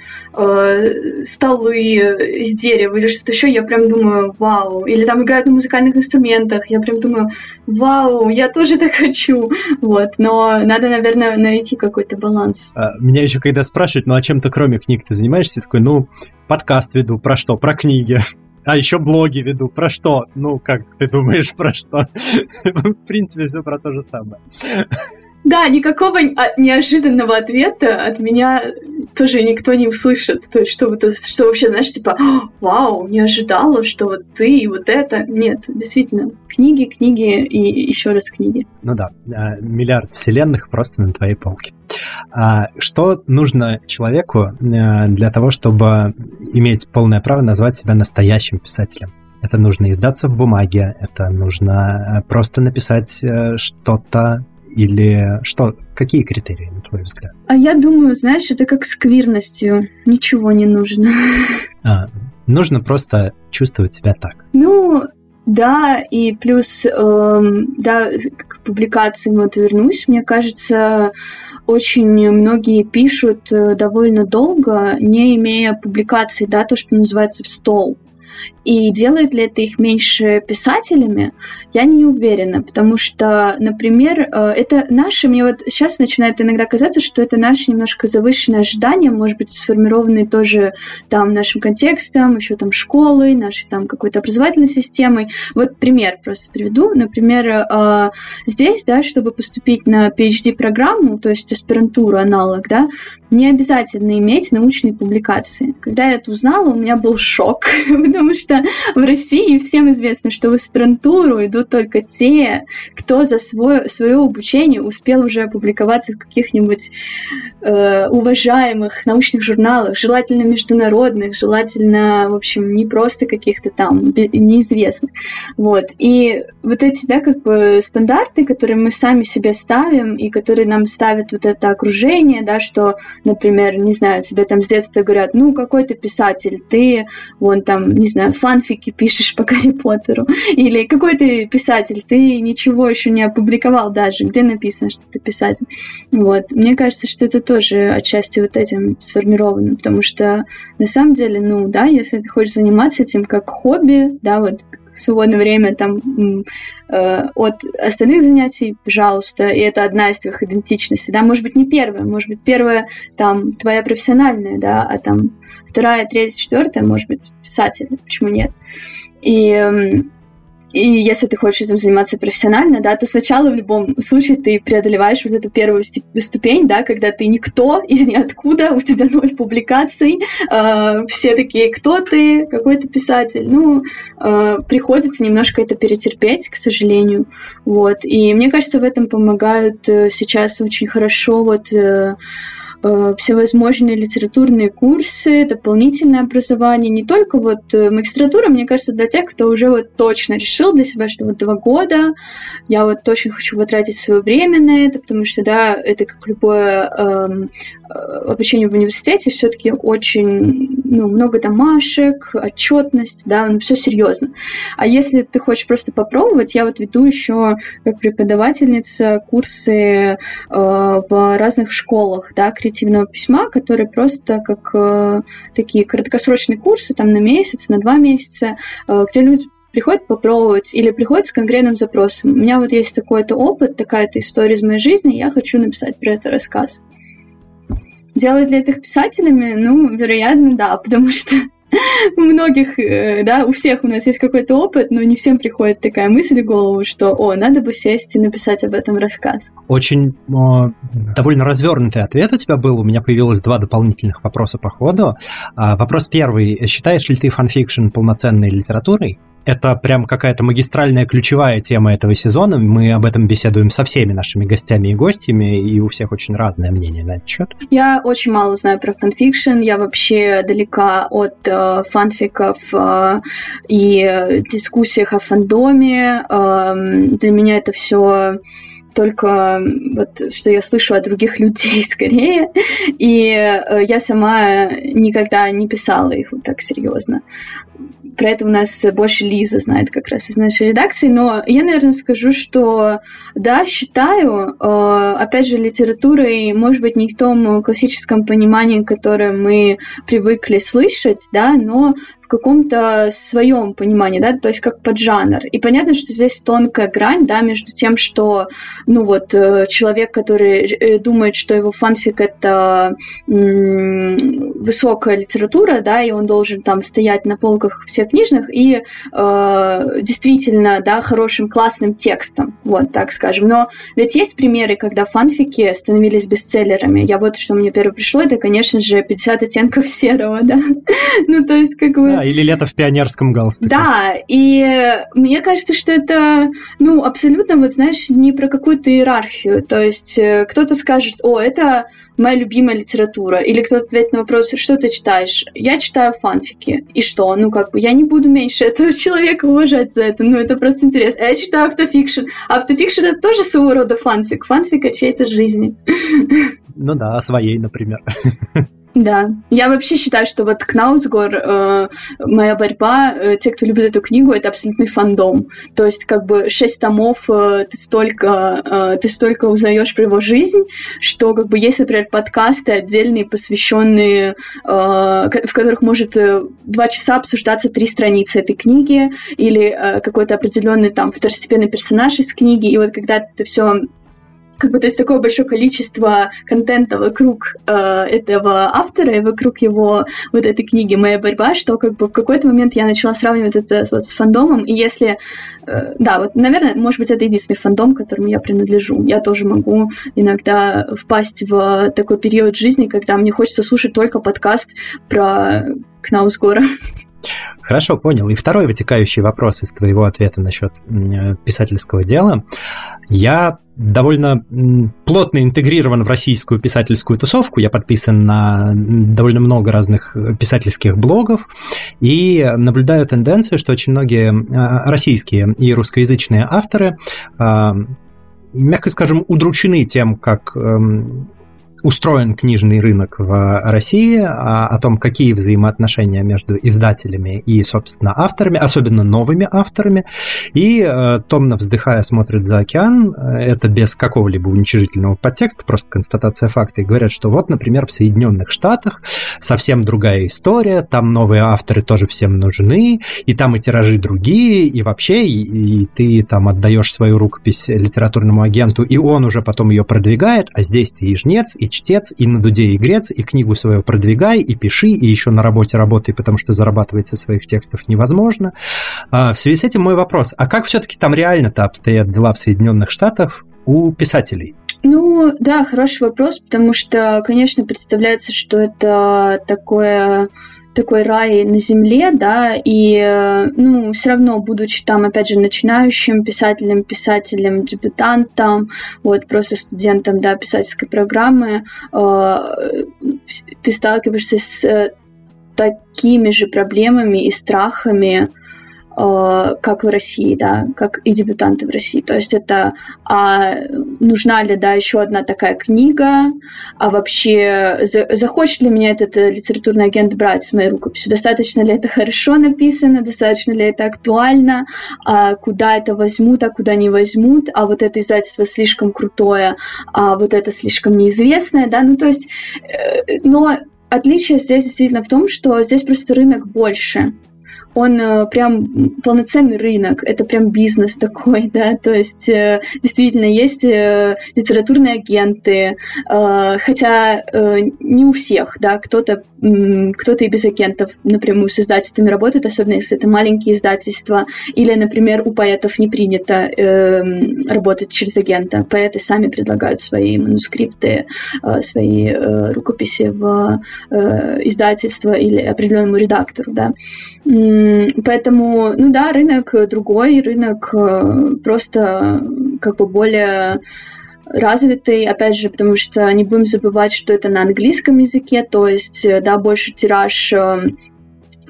B: столы из дерева или что-то еще, я прям думаю, вау. Или там играют на музыкальных инструментах, я прям думаю, вау, я тоже так хочу. Вот, но надо, наверное, найти какой-то баланс.
A: А, меня еще когда спрашивают, ну а чем-то кроме книг ты занимаешься, я такой, ну, подкаст веду, про что? Про книги. А еще блоги веду. Про что? Ну, как ты думаешь, про что? В принципе, все про то же самое.
B: Да, никакого неожиданного ответа от меня тоже никто не услышит. То есть, что, что вообще, знаешь, типа, вау, не ожидала, что вот ты и вот это. Нет, действительно, книги, книги и еще раз книги.
A: Ну да, а, миллиард вселенных просто на твоей полке. А что нужно человеку э, для того, чтобы иметь полное право назвать себя настоящим писателем? Это нужно издаться в бумаге, это нужно э, просто написать э, что-то или что? Какие критерии, на твой взгляд?
B: А я думаю, знаешь, это как с квирностью. Ничего не нужно.
A: А, нужно просто чувствовать себя так.
B: Ну, да, и плюс, эм, да, к публикациям вот вернусь, мне кажется, очень многие пишут э, довольно долго, не имея публикаций, да, то, что называется в стол. И делает ли это их меньше писателями, я не уверена, потому что, например, э, это наши, мне вот сейчас начинает иногда казаться, что это наши немножко завышенные ожидания, может быть, сформированные тоже там нашим контекстом, еще там школой, нашей там какой-то образовательной системой. Вот пример просто приведу. Например, э, здесь, да, чтобы поступить на PhD-программу, то есть аспирантуру, аналог, да, не обязательно иметь научные публикации. Когда я это узнала, у меня был шок, потому что в России всем известно, что в аспирантуру идут только те, кто за свое, свое обучение успел уже опубликоваться в каких-нибудь э, уважаемых научных журналах, желательно международных, желательно, в общем, не просто каких-то там неизвестных. Вот. И вот эти, да, как бы стандарты, которые мы сами себе ставим и которые нам ставят вот это окружение, да, что например, не знаю, тебе там с детства говорят, ну, какой ты писатель, ты, вон там, не знаю, фанфики пишешь по Гарри Поттеру, или какой ты писатель, ты ничего еще не опубликовал даже, где написано, что ты писатель. Вот. Мне кажется, что это тоже отчасти вот этим сформировано, потому что на самом деле, ну, да, если ты хочешь заниматься этим как хобби, да, вот свободное время там от остальных занятий, пожалуйста, и это одна из твоих идентичностей, да, может быть, не первая, может быть, первая там твоя профессиональная, да, а там вторая, третья, четвертая, может быть, писатель, почему нет? И и если ты хочешь этим заниматься профессионально, да, то сначала в любом случае ты преодолеваешь вот эту первую ступень, да, когда ты никто из ниоткуда, у тебя ноль публикаций, э, все такие, кто ты, какой ты писатель. Ну, э, приходится немножко это перетерпеть, к сожалению. Вот. И мне кажется, в этом помогают э, сейчас очень хорошо вот э, всевозможные литературные курсы, дополнительное образование, не только вот э, магистратура, мне кажется, для тех, кто уже вот точно решил для себя, что вот два года я вот очень хочу потратить свое время на это, потому что, да, это как любое эм, э, обучение в университете, все-таки очень ну, много домашек, отчетность, да, ну все серьезно. А если ты хочешь просто попробовать, я вот веду еще как преподавательница курсы э, в разных школах, да, креативного письма, которые просто как э, такие краткосрочные курсы, там на месяц, на два месяца, э, где люди приходят попробовать или приходят с конкретным запросом. У меня вот есть такой-то опыт, такая-то история из моей жизни, я хочу написать про это рассказ. Делать ли это писателями? Ну, вероятно, да, потому что у многих, э, да, у всех у нас есть какой-то опыт, но не всем приходит такая мысль в голову, что, о, надо бы сесть и написать об этом рассказ.
A: Очень о, довольно развернутый ответ у тебя был. У меня появилось два дополнительных вопроса по ходу. А, вопрос первый. Считаешь ли ты фанфикшн полноценной литературой? Это прям какая-то магистральная ключевая тема этого сезона. Мы об этом беседуем со всеми нашими гостями и гостями, и у всех очень разное мнение на этот счет.
B: Я очень мало знаю про фанфикшн, я вообще далека от э, фанфиков э, и дискуссиях о фандоме. Э, для меня это все только вот что я слышу от других людей скорее, и э, я сама никогда не писала их вот так серьезно. Про это у нас больше Лиза знает как раз из нашей редакции, но я, наверное, скажу, что да, считаю, э, опять же, литературой, может быть, не в том классическом понимании, которое мы привыкли слышать, да, но в каком-то своем понимании, да, то есть как поджанр. И понятно, что здесь тонкая грань, да, между тем, что, ну вот, э, человек, который э, думает, что его фанфик — это высокая литература, да, и он должен там стоять на полках всех книжных и э, действительно, да, хорошим классным текстом, вот так скажем. Но ведь есть примеры, когда фанфики становились бестселлерами. Я вот, что мне первое пришло, это, конечно же, 50 оттенков серого, да. ну, то есть, как бы
A: да, или лето в пионерском галстуке.
B: Да, и мне кажется, что это, ну, абсолютно, вот знаешь, не про какую-то иерархию. То есть э, кто-то скажет, о, это моя любимая литература. Или кто-то ответит на вопрос, что ты читаешь? Я читаю фанфики. И что? Ну, как бы, я не буду меньше этого человека уважать за это. Ну, это просто интересно. А я читаю автофикшн. Автофикшн — это тоже своего рода фанфик. Фанфик о чьей-то жизни.
A: Ну да, о своей, например.
B: Да, я вообще считаю, что вот Кнаусгор, э, моя борьба, э, те, кто любит эту книгу, это абсолютный фандом. То есть как бы шесть томов, э, ты столько, э, ты столько узнаешь про его жизнь, что как бы есть, например, подкасты отдельные, посвященные, э, в которых может э, два часа обсуждаться три страницы этой книги или э, какой-то определенный там второстепенный персонаж из книги, и вот когда ты все как бы, то есть такое большое количество контента вокруг э, этого автора и вокруг его вот этой книги «Моя борьба», что как бы в какой-то момент я начала сравнивать это вот с фандомом, и если, э, да, вот, наверное, может быть, это единственный фандом, которому я принадлежу. Я тоже могу иногда впасть в такой период жизни, когда мне хочется слушать только подкаст про Кнаусгора.
A: Хорошо, понял. И второй вытекающий вопрос из твоего ответа насчет э, писательского дела. Я довольно плотно интегрирован в российскую писательскую тусовку. Я подписан на довольно много разных писательских блогов и наблюдаю тенденцию, что очень многие э, российские и русскоязычные авторы э, мягко скажем, удручены тем, как эм, устроен книжный рынок в России, а, о том, какие взаимоотношения между издателями и, собственно, авторами, особенно новыми авторами, и э, томно вздыхая смотрит за океан, это без какого-либо уничижительного подтекста, просто констатация факта, и говорят, что вот, например, в Соединенных Штатах совсем другая история, там новые авторы тоже всем нужны, и там и тиражи другие, и вообще, и, и ты там отдаешь свою рукопись литературному агенту, и он уже потом ее продвигает, а здесь ты и жнец, и и чтец, и на дуде игрец, и книгу свою продвигай, и пиши, и еще на работе работай, потому что зарабатывать со своих текстов невозможно. А, в связи с этим мой вопрос, а как все-таки там реально-то обстоят дела в Соединенных Штатах у писателей?
B: Ну, да, хороший вопрос, потому что, конечно, представляется, что это такое такой рай на земле, да, и, ну, все равно, будучи там, опять же, начинающим писателем, писателем, дебютантом, вот, просто студентом, да, писательской программы, э, ты сталкиваешься с такими же проблемами и страхами, Э, как в России, да, как и дебютанты в России. То есть это а нужна ли, да, еще одна такая книга, а вообще за, захочет ли меня этот э, литературный агент брать с моей рукописью, достаточно ли это хорошо написано, достаточно ли это актуально, а куда это возьмут, а куда не возьмут, а вот это издательство слишком крутое, а вот это слишком неизвестное, да, ну то есть, э, но Отличие здесь действительно в том, что здесь просто рынок больше он э, прям полноценный рынок, это прям бизнес такой, да, то есть э, действительно есть э, литературные агенты, хотя не у всех, да, кто-то кто-то и без агентов напрямую с издательствами работает, особенно если это маленькие издательства, или, например, у поэтов не принято работать через агента. Поэты сами предлагают свои манускрипты, свои рукописи в издательство или определенному редактору, да. Поэтому, ну да, рынок другой, рынок э, просто как бы более развитый, опять же, потому что не будем забывать, что это на английском языке, то есть, э, да, больше тираж э,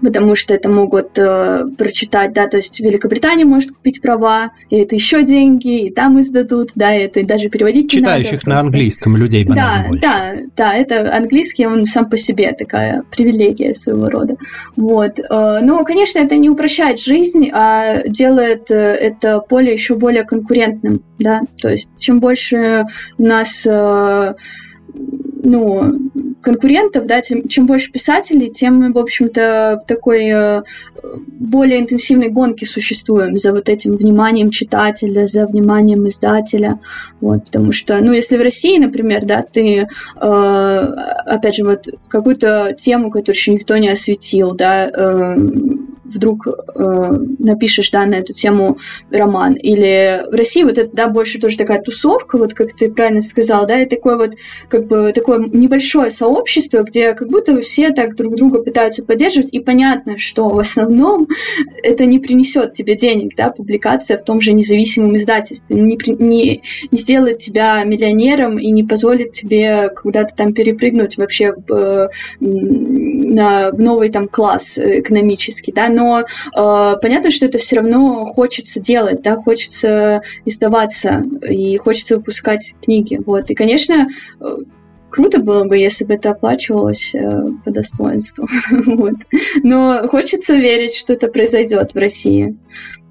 B: потому что это могут э, прочитать, да, то есть Великобритания может купить права, и это еще деньги, и там издадут, да, и это даже переводить
A: Читающих
B: не надо.
A: на английском людей Да, больше.
B: да, да, это английский, он сам по себе такая привилегия своего рода. Вот. Э, но, конечно, это не упрощает жизнь, а делает э, это поле еще более конкурентным, да, то есть чем больше у нас э, ну, конкурентов, да, тем, чем больше писателей, тем мы, в общем-то, в такой э, более интенсивной гонке существуем за вот этим вниманием читателя, за вниманием издателя, вот, потому что, ну, если в России, например, да, ты, э, опять же, вот какую-то тему, которую еще никто не осветил, да, э, вдруг э, напишешь, да, на эту тему роман. Или в России вот это, да, больше тоже такая тусовка, вот как ты правильно сказал, да, и такое вот, как бы, такое небольшое сообщество, где как будто все так друг друга пытаются поддерживать, и понятно, что в основном это не принесет тебе денег, да, публикация в том же независимом издательстве, не, не, не сделает тебя миллионером и не позволит тебе куда-то там перепрыгнуть вообще в, на, в новый там класс экономический, да, но э, понятно, что это все равно хочется делать, да, хочется издаваться и хочется выпускать книги, вот. И, конечно, э, круто было бы, если бы это оплачивалось э, по достоинству, вот. Но хочется верить, что это произойдет в России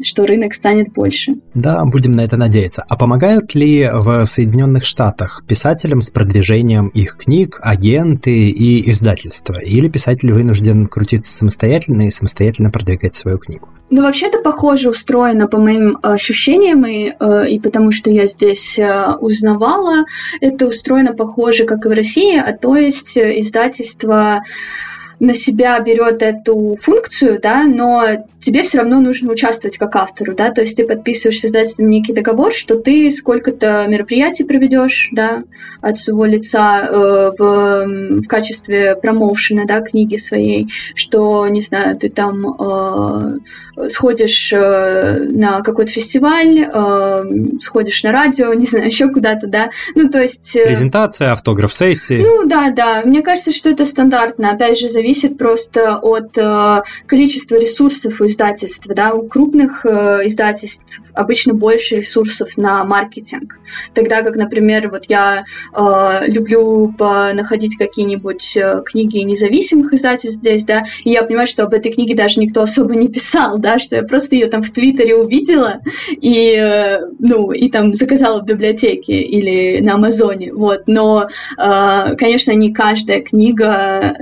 B: что рынок станет больше.
A: Да, будем на это надеяться. А помогают ли в Соединенных Штатах писателям с продвижением их книг агенты и издательства? Или писатель вынужден крутиться самостоятельно и самостоятельно продвигать свою книгу?
B: Ну, вообще-то похоже устроено по моим ощущениям, и, э, и потому что я здесь э, узнавала, это устроено похоже, как и в России, а то есть издательство на себя берет эту функцию, да, но тебе все равно нужно участвовать как автору, да, то есть ты подписываешь с издательством некий договор, что ты сколько-то мероприятий проведешь, да, от своего лица э, в, в качестве промоушена, да, книги своей, что, не знаю, ты там э, сходишь э, на какой-то фестиваль, э, сходишь на радио, не знаю, еще куда-то, да, ну, то есть...
A: Э, Презентация, автограф-сессии.
B: Ну, да, да, мне кажется, что это стандартно, опять же, зависит просто от э, количества ресурсов у издательств, да, у крупных э, издательств обычно больше ресурсов на маркетинг, тогда как, например, вот я э, люблю находить какие-нибудь э, книги независимых издательств здесь, да, и я понимаю, что об этой книге даже никто особо не писал, да, что я просто ее там в Твиттере увидела и, э, ну, и там заказала в библиотеке или на Амазоне, вот, но, э, конечно, не каждая книга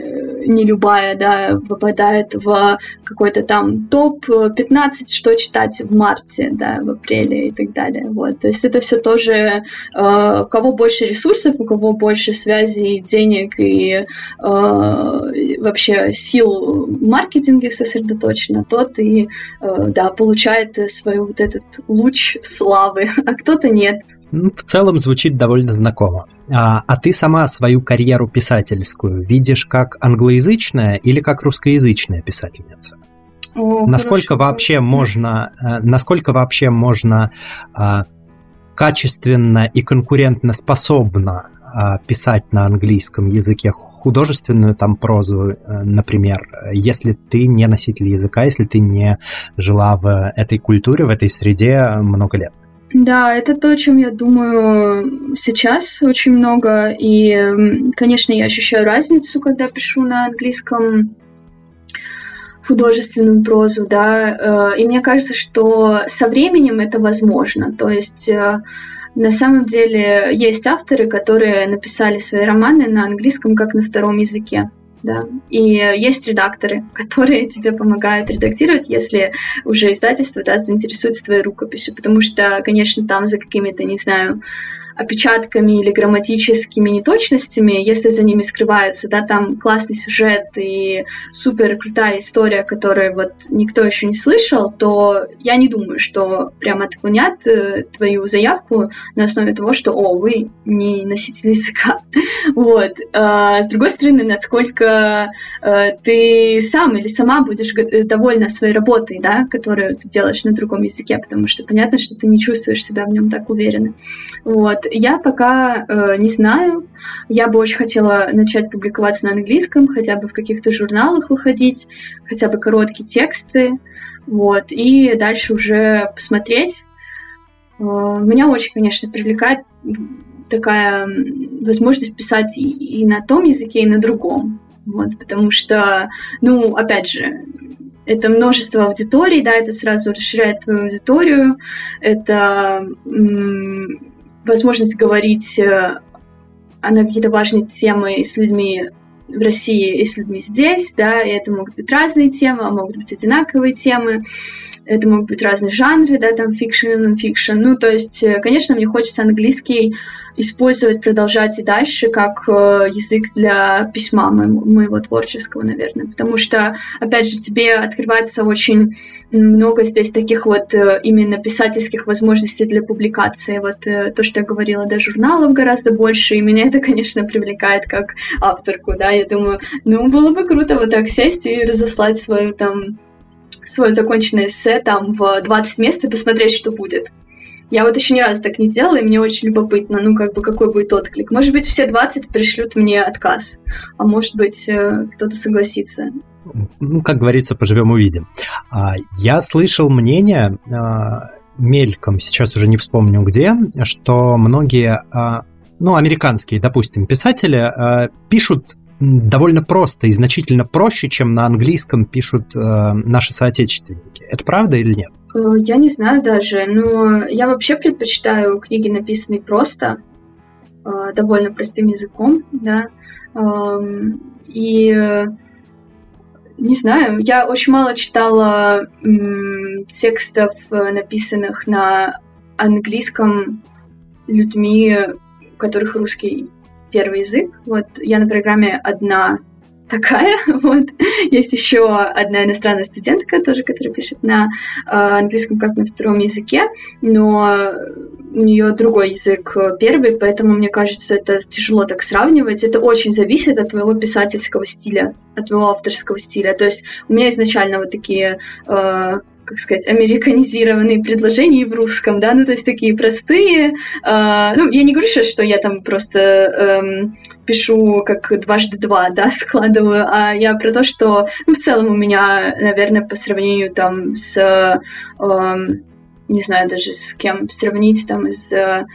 B: не любая, да, попадает в какой-то там топ-15, что читать в марте, да, в апреле и так далее. Вот. То есть это все тоже э, у кого больше ресурсов, у кого больше связей, денег и э, вообще сил в маркетинге сосредоточено, тот и, э, да, получает свой вот этот луч славы, а кто-то нет.
A: Ну, в целом звучит довольно знакомо. А, а ты сама свою карьеру писательскую видишь как англоязычная или как русскоязычная писательница? О, насколько вообще вопрос. можно, э, насколько вообще можно а, качественно и конкурентно способно а, писать на английском языке художественную там прозу, э, например, если ты не носитель языка, если ты не жила в этой культуре, в этой среде много лет?
B: Да, это то, о чем я думаю сейчас очень много. И, конечно, я ощущаю разницу, когда пишу на английском художественную прозу, да. Э, и мне кажется, что со временем это возможно. То есть э, на самом деле есть авторы, которые написали свои романы на английском как на втором языке да. И есть редакторы, которые тебе помогают редактировать, если уже издательство да, заинтересуется твоей рукописью, потому что, конечно, там за какими-то, не знаю, опечатками или грамматическими неточностями, если за ними скрывается, да, там классный сюжет и супер крутая история, которую вот никто еще не слышал, то я не думаю, что прямо отклонят э, твою заявку на основе того, что, о, вы не носитель языка. вот. А, с другой стороны, насколько э, ты сам или сама будешь э, довольна своей работой, да, которую ты делаешь на другом языке, потому что понятно, что ты не чувствуешь себя в нем так уверенно. Вот я пока э, не знаю. Я бы очень хотела начать публиковаться на английском, хотя бы в каких-то журналах выходить, хотя бы короткие тексты, вот, и дальше уже посмотреть. Э, меня очень, конечно, привлекает такая возможность писать и, и на том языке, и на другом. Вот, потому что, ну, опять же, это множество аудиторий, да, это сразу расширяет твою аудиторию, это возможность говорить э, на какие-то важные темы с людьми в России и с людьми здесь, да, и это могут быть разные темы, а могут быть одинаковые темы, это могут быть разные жанры, да, там фикшн и нон-фикшн. Ну, то есть, э, конечно, мне хочется английский использовать, продолжать и дальше как э, язык для письма моего, моего творческого, наверное. Потому что, опять же, тебе открывается очень много здесь таких вот э, именно писательских возможностей для публикации. Вот то, что я говорила, да, журналов гораздо больше, и меня это, конечно, привлекает как авторку, да. Я думаю, ну, было бы круто вот так сесть и разослать свою там свое законченное эссе там в 20 мест и посмотреть, что будет. Я вот еще ни разу так не делала, и мне очень любопытно, ну, как бы, какой будет отклик. Может быть, все 20 пришлют мне отказ, а может быть, э, кто-то согласится.
A: Ну, как говорится, поживем увидим. А, я слышал мнение а, мельком, сейчас уже не вспомню где, что многие, а, ну, американские, допустим, писатели пишут довольно просто и значительно проще, чем на английском пишут наши соотечественники. Это правда или нет?
B: Э, я не знаю даже, но я вообще предпочитаю книги, написанные просто, э, довольно простым языком, да. Эм, и не знаю, я очень мало читала текстов, э, написанных на английском людьми, у которых русский первый язык. Вот я на программе одна такая. Вот. Есть еще одна иностранная студентка тоже, которая пишет на э, английском как на втором языке, но у нее другой язык первый, поэтому мне кажется, это тяжело так сравнивать. Это очень зависит от твоего писательского стиля, от твоего авторского стиля. То есть у меня изначально вот такие э, как сказать, американизированные предложения в русском, да, ну, то есть такие простые. Э, ну, я не говорю сейчас, что я там просто э, пишу как дважды два, да, складываю, а я про то, что, ну, в целом у меня, наверное, по сравнению там с, э, не знаю даже с кем сравнить там из э,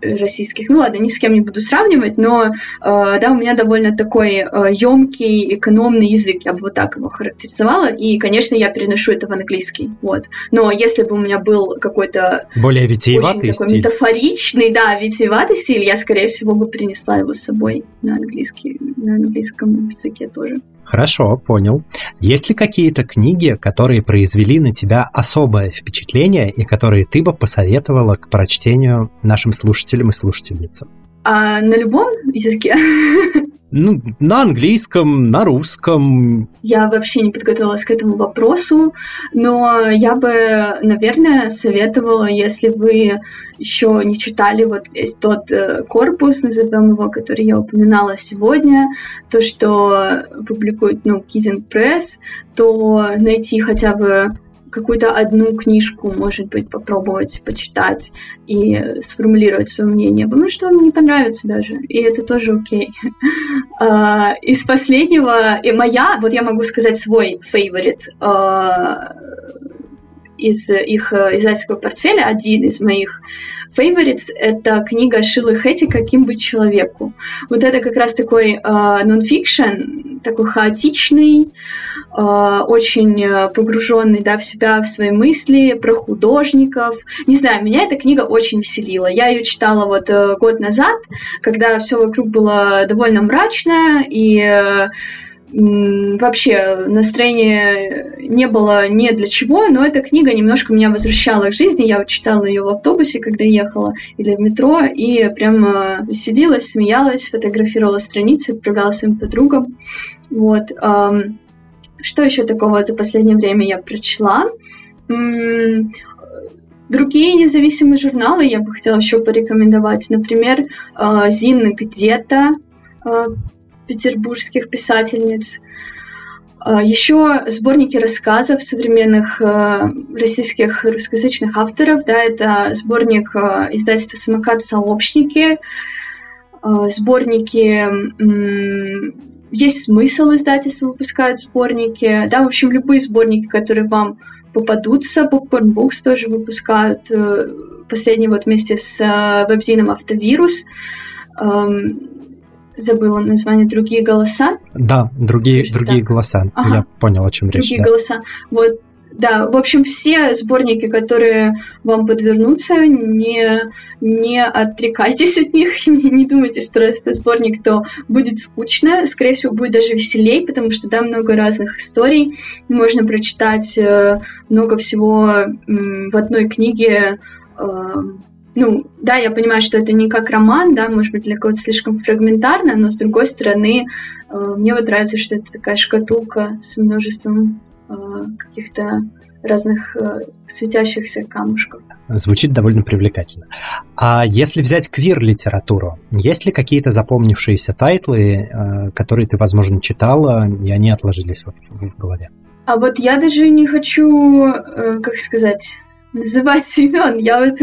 B: российских. Ну ладно, ни с кем не буду сравнивать, но да, у меня довольно такой емкий, экономный язык, я бы вот так его характеризовала, и, конечно, я переношу это в английский, вот. Но если бы у меня был какой-то
A: более витиеватый очень
B: такой метафоричный, да, витиеватый стиль, я, скорее всего, бы принесла его с собой на английский, на английском языке тоже.
A: Хорошо, понял. Есть ли какие-то книги, которые произвели на тебя особое впечатление и которые ты бы посоветовала к прочтению нашим слушателям и слушательницам?
B: А на любом языке?
A: Ну, на английском, на русском.
B: Я вообще не подготовилась к этому вопросу, но я бы, наверное, советовала, если вы еще не читали вот весь тот э, корпус, назовем его, который я упоминала сегодня, то, что публикует, ну, Kizin Press, то найти хотя бы какую-то одну книжку, может быть, попробовать почитать и сформулировать свое мнение. Потому что вам не понравится даже, и это тоже окей. Uh, из последнего, и моя, вот я могу сказать свой фейворит uh, из их э, издательского портфеля, один из моих favorites — это книга Шилы Хэти «Каким быть человеку». Вот это как раз такой нонфикшн, uh, такой хаотичный, Э, очень э, погруженный да, в себя, в свои мысли, про художников. Не знаю, меня эта книга очень веселила. Я ее читала вот э, год назад, когда все вокруг было довольно мрачно, и вообще настроения не было ни для чего, но эта книга немножко меня возвращала к жизни. Я вот читала ее в автобусе, когда ехала, или в метро, и прям веселилась, смеялась, фотографировала страницы, отправляла своим подругам. Вот. Что еще такого за последнее время я прочла? Другие независимые журналы я бы хотела еще порекомендовать. Например, э, Зин где-то э, петербургских писательниц. Э, еще сборники рассказов современных российских русскоязычных авторов. Да, это сборник издательства «Самокат. Сообщники», сборники есть смысл издательства выпускают сборники, да, в общем, любые сборники, которые вам попадутся. Popcorn Books тоже выпускают э, последний вот вместе с э, вебзином «Автовирус». Эм, забыла название «Другие голоса».
A: Да, «Другие, другие голоса». Ага. Я понял, о чем
B: речь.
A: «Другие
B: да. голоса». Вот да, в общем, все сборники, которые вам подвернутся, не, не отрекайтесь от них, не, не думайте, что раз это сборник, то будет скучно, скорее всего, будет даже веселей, потому что там много разных историй, можно прочитать э, много всего в одной книге, э, ну, да, я понимаю, что это не как роман, да, может быть, для кого-то слишком фрагментарно, но с другой стороны, э, мне вот нравится, что это такая шкатулка с множеством Э, каких-то разных э, светящихся камушков.
A: Звучит довольно привлекательно. А если взять квир-литературу, есть ли какие-то запомнившиеся тайтлы, которые ты, возможно, читала, и они отложились вот в голове?
B: А вот я даже не хочу, как сказать, называть имен. Я вот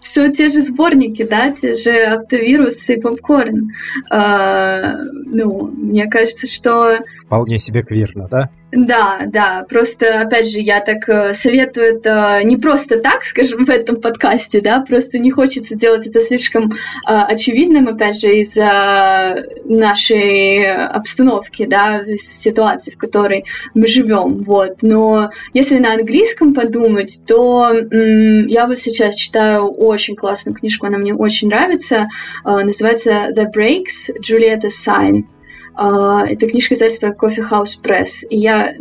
B: все те же сборники, да, те же автовирусы и попкорн. А, ну, мне кажется, что...
A: Вполне себе квирно, да?
B: Да, да, просто, опять же, я так э, советую это не просто так, скажем, в этом подкасте, да, просто не хочется делать это слишком э, очевидным, опять же, из-за нашей обстановки, да, ситуации, в которой мы живем, вот. Но если на английском подумать, то м- я вот сейчас читаю очень классную книжку, она мне очень нравится, э, называется The Breaks, Julieta Sign. А, это книжка издательства Coffee House Press. И я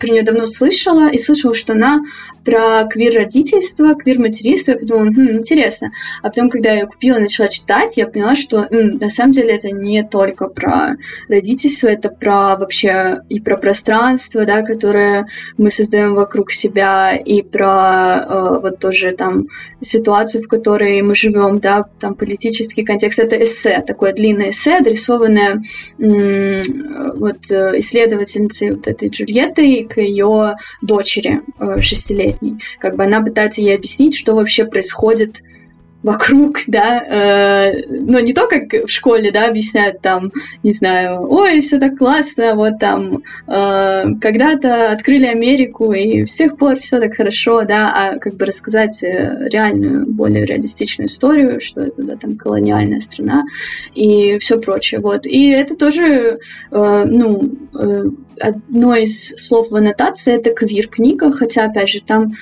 B: про нее давно слышала, и слышала, что она про квир-родительство, квир-материнство. Я подумала, хм, интересно. А потом, когда я ее купила и начала читать, я поняла, что м, на самом деле это не только про родительство, это про вообще и про пространство, да, которое мы создаем вокруг себя, и про э, вот тоже там ситуацию, в которой мы живем, да, там политический контекст. Это эссе, такое длинное эссе, адресованное м, вот э, исследовательницей вот этой Джульеттой к ее дочери э, шестилетней. Как бы она пытается ей объяснить, что вообще происходит вокруг, да, э, но не то, как в школе, да, объясняют там, не знаю, ой, все так классно, вот там э, когда-то открыли Америку, и с тех пор все так хорошо, да, а как бы рассказать э, реальную, более реалистичную историю, что это, да, там, колониальная страна и все прочее, вот. И это тоже, э, ну, э, одно из слов в аннотации — это квир-книга, хотя, опять же, там,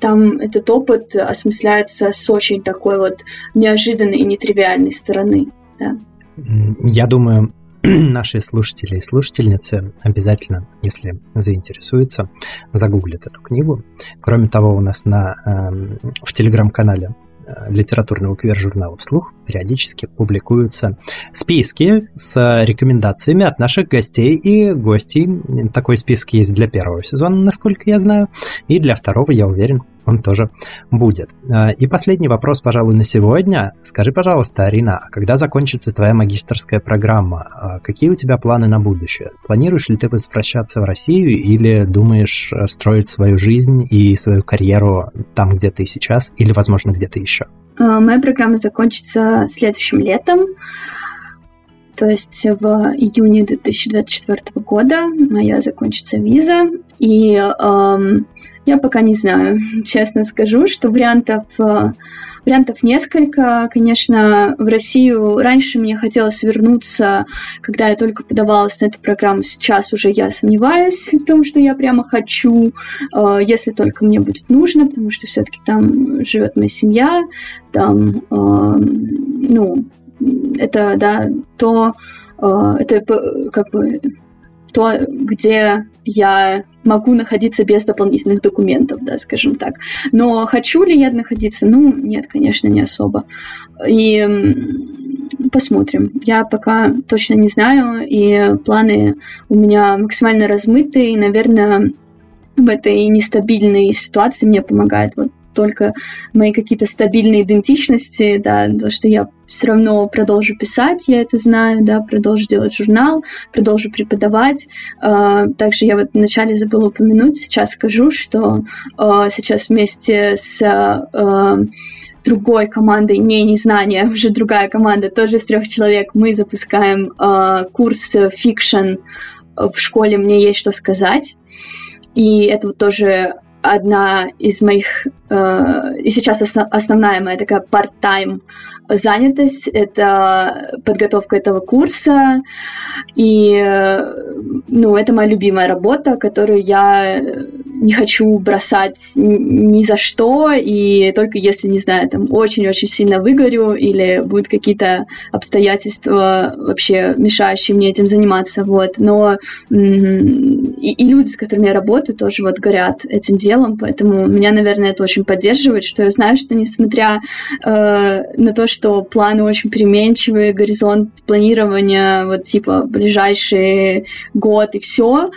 B: там этот опыт осмысляется с очень такой вот неожиданной и нетривиальной стороны. Да.
A: Я думаю, наши слушатели и слушательницы обязательно, если заинтересуются, загуглят эту книгу. Кроме того, у нас на, э, в телеграм-канале литературного квир-журнала «Вслух» периодически публикуются списки с рекомендациями от наших гостей и гостей. Такой список есть для первого сезона, насколько я знаю, и для второго, я уверен, он тоже будет. А, и последний вопрос, пожалуй, на сегодня. Скажи, пожалуйста, Арина, а когда закончится твоя магистрская программа? А какие у тебя планы на будущее? Планируешь ли ты возвращаться в Россию или думаешь э, строить свою жизнь и свою карьеру там, где ты сейчас, или, возможно, где-то еще?
B: Моя программа закончится следующим летом то есть в июне 2024 года моя закончится виза, и эм, я пока не знаю, честно скажу, что вариантов, э, вариантов несколько. Конечно, в Россию раньше мне хотелось вернуться, когда я только подавалась на эту программу. Сейчас уже я сомневаюсь в том, что я прямо хочу, э, если только мне будет нужно, потому что все-таки там живет моя семья, там, э, ну, это, да, то, это как бы то, где я могу находиться без дополнительных документов, да, скажем так. Но хочу ли я находиться? Ну, нет, конечно, не особо. И посмотрим. Я пока точно не знаю, и планы у меня максимально размыты, и, наверное, в этой нестабильной ситуации мне помогает вот только мои какие-то стабильные идентичности, да, то, что я все равно продолжу писать, я это знаю, да, продолжу делать журнал, продолжу преподавать. А, также я вот вначале забыла упомянуть, сейчас скажу, что а, сейчас вместе с а, другой командой, не незнание, уже другая команда, тоже из трех человек, мы запускаем курс фикшн в школе «Мне есть что сказать». И это вот тоже одна из моих, и сейчас основ, основная моя такая part-time занятость, это подготовка этого курса, и, ну, это моя любимая работа, которую я не хочу бросать ни за что, и только если, не знаю, там, очень-очень сильно выгорю, или будут какие-то обстоятельства вообще мешающие мне этим заниматься, вот, но и, и люди, с которыми я работаю, тоже вот горят этим делом, поэтому меня, наверное, это очень поддерживает, что я знаю, что несмотря э, на то, что планы очень переменчивые, горизонт планирования, вот типа ближайший год и все,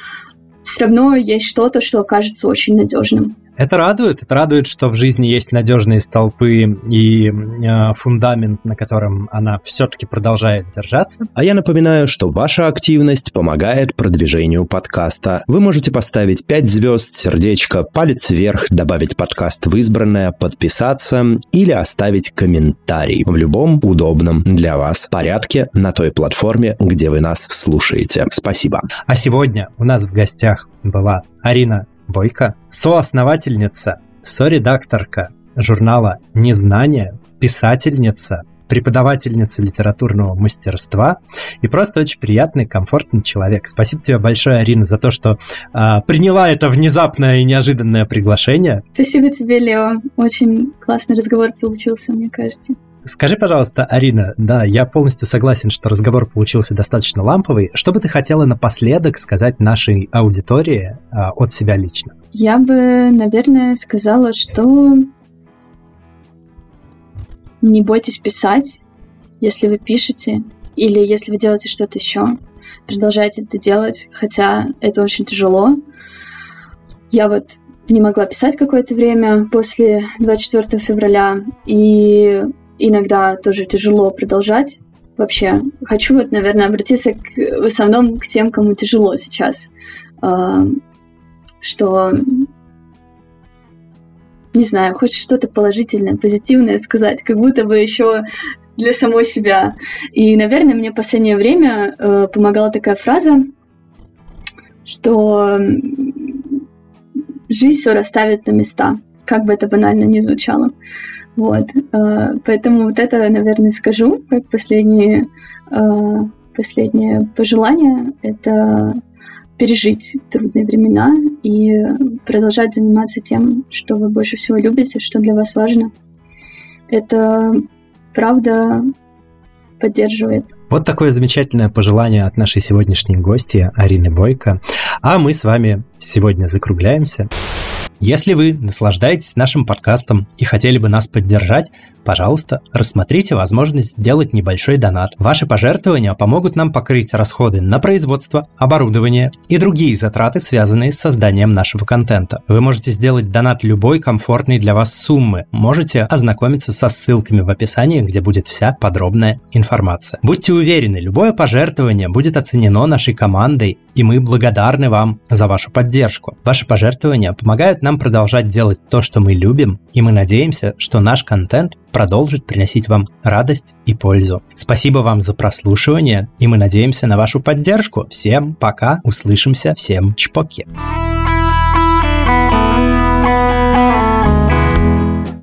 B: все равно есть что-то, что кажется очень надежным.
A: Это радует. Это радует, что в жизни есть надежные столпы и э, фундамент, на котором она все-таки продолжает держаться.
C: А я напоминаю, что ваша активность помогает продвижению подкаста. Вы можете поставить 5 звезд, сердечко, палец вверх, добавить подкаст в избранное, подписаться или оставить комментарий в любом удобном для вас порядке на той платформе, где вы нас слушаете. Спасибо.
A: А сегодня у нас в гостях была Арина Бойко, соосновательница, соредакторка журнала «Незнание», писательница, преподавательница литературного мастерства и просто очень приятный, комфортный человек. Спасибо тебе большое, Арина, за то, что э, приняла это внезапное и неожиданное приглашение.
B: Спасибо тебе, Лео. Очень классный разговор получился, мне кажется.
A: Скажи, пожалуйста, Арина, да, я полностью согласен, что разговор получился достаточно ламповый. Что бы ты хотела напоследок сказать нашей аудитории а, от себя лично?
B: Я бы, наверное, сказала, что не бойтесь писать, если вы пишете, или если вы делаете что-то еще. Продолжайте это делать, хотя это очень тяжело. Я вот не могла писать какое-то время после 24 февраля, и иногда тоже тяжело продолжать. Вообще, хочу вот, наверное, обратиться к, в основном к тем, кому тяжело сейчас. Э, что не знаю, хочешь что-то положительное, позитивное сказать, как будто бы еще для самой себя. И, наверное, мне в последнее время э, помогала такая фраза, что жизнь все расставит на места, как бы это банально ни звучало. Вот, э, поэтому вот это, наверное, скажу как последнее, э, последнее пожелание. Это пережить трудные времена и продолжать заниматься тем, что вы больше всего любите, что для вас важно. Это правда поддерживает.
A: Вот такое замечательное пожелание от нашей сегодняшней гости Арины Бойко. А мы с вами сегодня закругляемся. Если вы наслаждаетесь нашим подкастом и хотели бы нас поддержать, пожалуйста, рассмотрите возможность сделать небольшой донат. Ваши пожертвования помогут нам покрыть расходы на производство, оборудование и другие затраты, связанные с созданием нашего контента. Вы можете сделать донат любой комфортной для вас суммы. Можете ознакомиться со ссылками в описании, где будет вся подробная информация. Будьте уверены, любое пожертвование будет оценено нашей командой, и мы благодарны вам за вашу поддержку. Ваши пожертвования помогают нам нам продолжать делать то, что мы любим, и мы надеемся, что наш контент продолжит приносить вам радость и пользу. Спасибо вам за прослушивание, и мы надеемся на вашу поддержку. Всем пока, услышимся, всем чпоки.